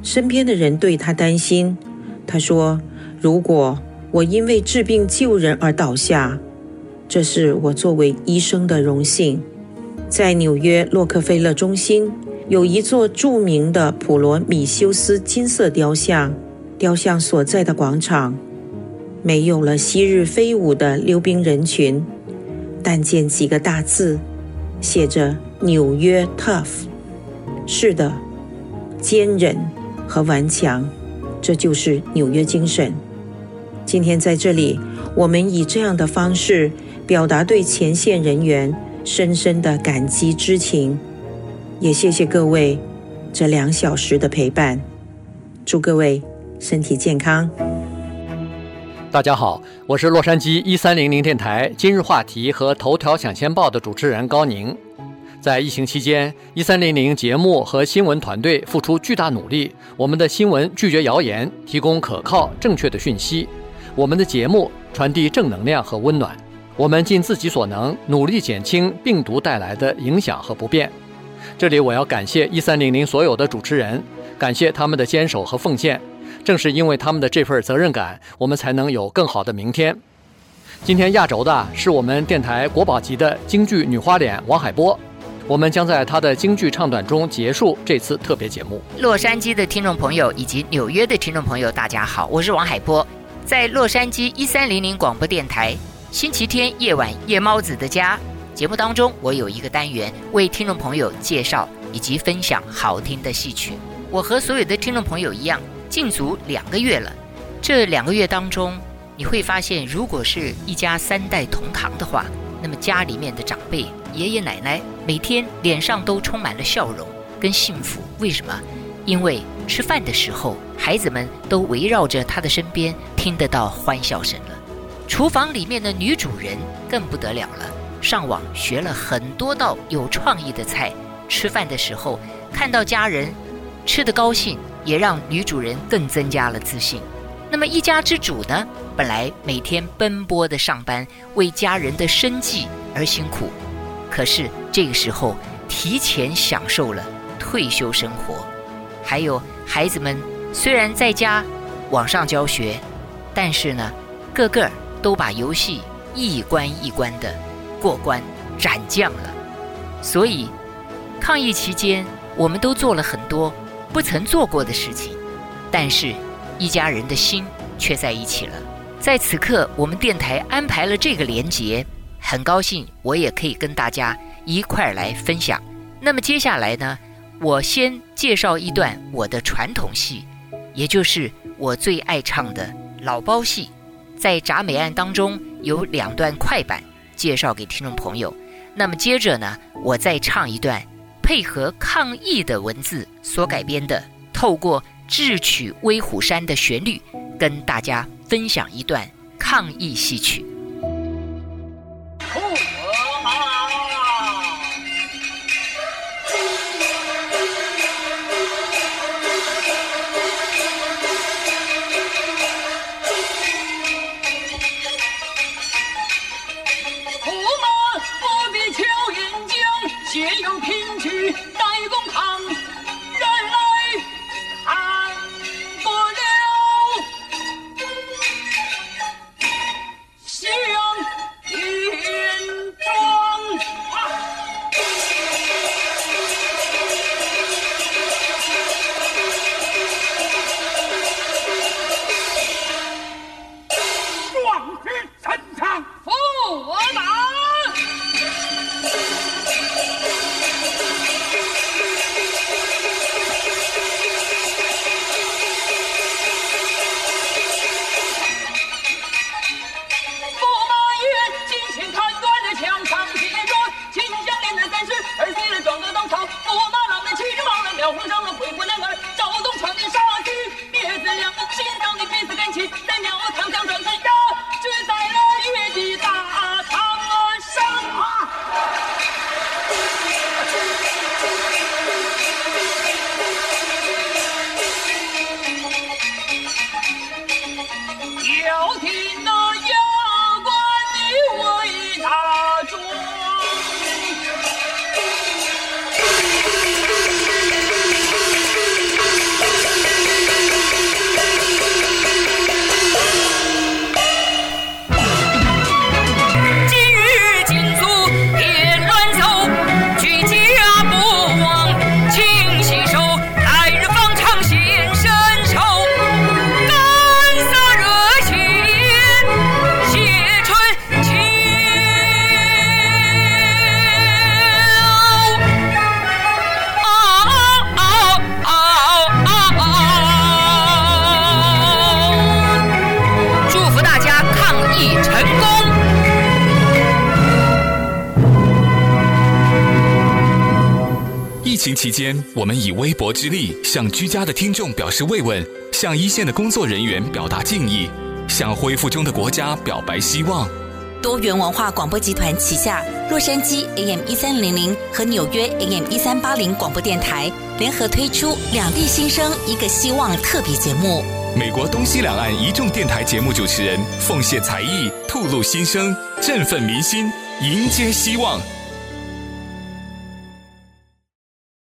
Speaker 45: 身边的人对他担心，他说：“如果我因为治病救人而倒下，这是我作为医生的荣幸。”在纽约洛克菲勒中心有一座著名的普罗米修斯金色雕像，雕像所在的广场。没有了昔日飞舞的溜冰人群，但见几个大字，写着“纽约 Tough”。是的，坚韧和顽强，这就是纽约精神。今天在这里，我们以这样的方式表达对前线人员深深的感激之情，也谢谢各位这两小时的陪伴。祝各位身体健康。
Speaker 46: 大家好，我是洛杉矶一三零零电台今日话题和头条抢先报的主持人高宁。在疫情期间，一三零零节目和新闻团队付出巨大努力。我们的新闻拒绝谣言，提供可靠正确的讯息；我们的节目传递正能量和温暖。我们尽自己所能，努力减轻病毒带来的影响和不便。这里我要感谢一三零零所有的主持人，感谢他们的坚守和奉献。正是因为他们的这份责任感，我们才能有更好的明天。今天压轴的是我们电台国宝级的京剧女花脸王海波，我们将在他的京剧唱段中结束这次特别节目。
Speaker 32: 洛杉矶的听众朋友以及纽约的听众朋友，大家好，我是王海波，在洛杉矶一三零零广播电台，星期天夜晚夜猫子的家节目当中，我有一个单元为听众朋友介绍以及分享好听的戏曲。我和所有的听众朋友一样。禁足两个月了，这两个月当中，你会发现，如果是一家三代同堂的话，那么家里面的长辈爷爷奶奶每天脸上都充满了笑容跟幸福。为什么？因为吃饭的时候，孩子们都围绕着他的身边，听得到欢笑声了。厨房里面的女主人更不得了了，上网学了很多道有创意的菜。吃饭的时候，看到家人吃得高兴。也让女主人更增加了自信。那么一家之主呢，本来每天奔波的上班，为家人的生计而辛苦，可是这个时候提前享受了退休生活。还有孩子们虽然在家网上教学，但是呢，个个都把游戏一关一关的过关斩将了。所以抗疫期间，我们都做了很多。不曾做过的事情，但是，一家人的心却在一起了。在此刻，我们电台安排了这个连结，很高兴我也可以跟大家一块儿来分享。那么接下来呢，我先介绍一段我的传统戏，也就是我最爱唱的老包戏。在铡美案当中有两段快板介绍给听众朋友。那么接着呢，我再唱一段。配合抗疫的文字所改编的，透过智取威虎山的旋律，跟大家分享一段抗疫戏曲。
Speaker 43: 之力向居家的听众表示慰问，向一线的工作人员表达敬意，向恢复中的国家表白希望。
Speaker 18: 多元文化广播集团旗下洛杉矶 AM 一三零零和纽约 AM 一三八零广播电台联合推出两地新生一个希望特别节目。
Speaker 43: 美国东西两岸一众电台节目主持人奉献才艺，吐露心声，振奋民心，迎接希望。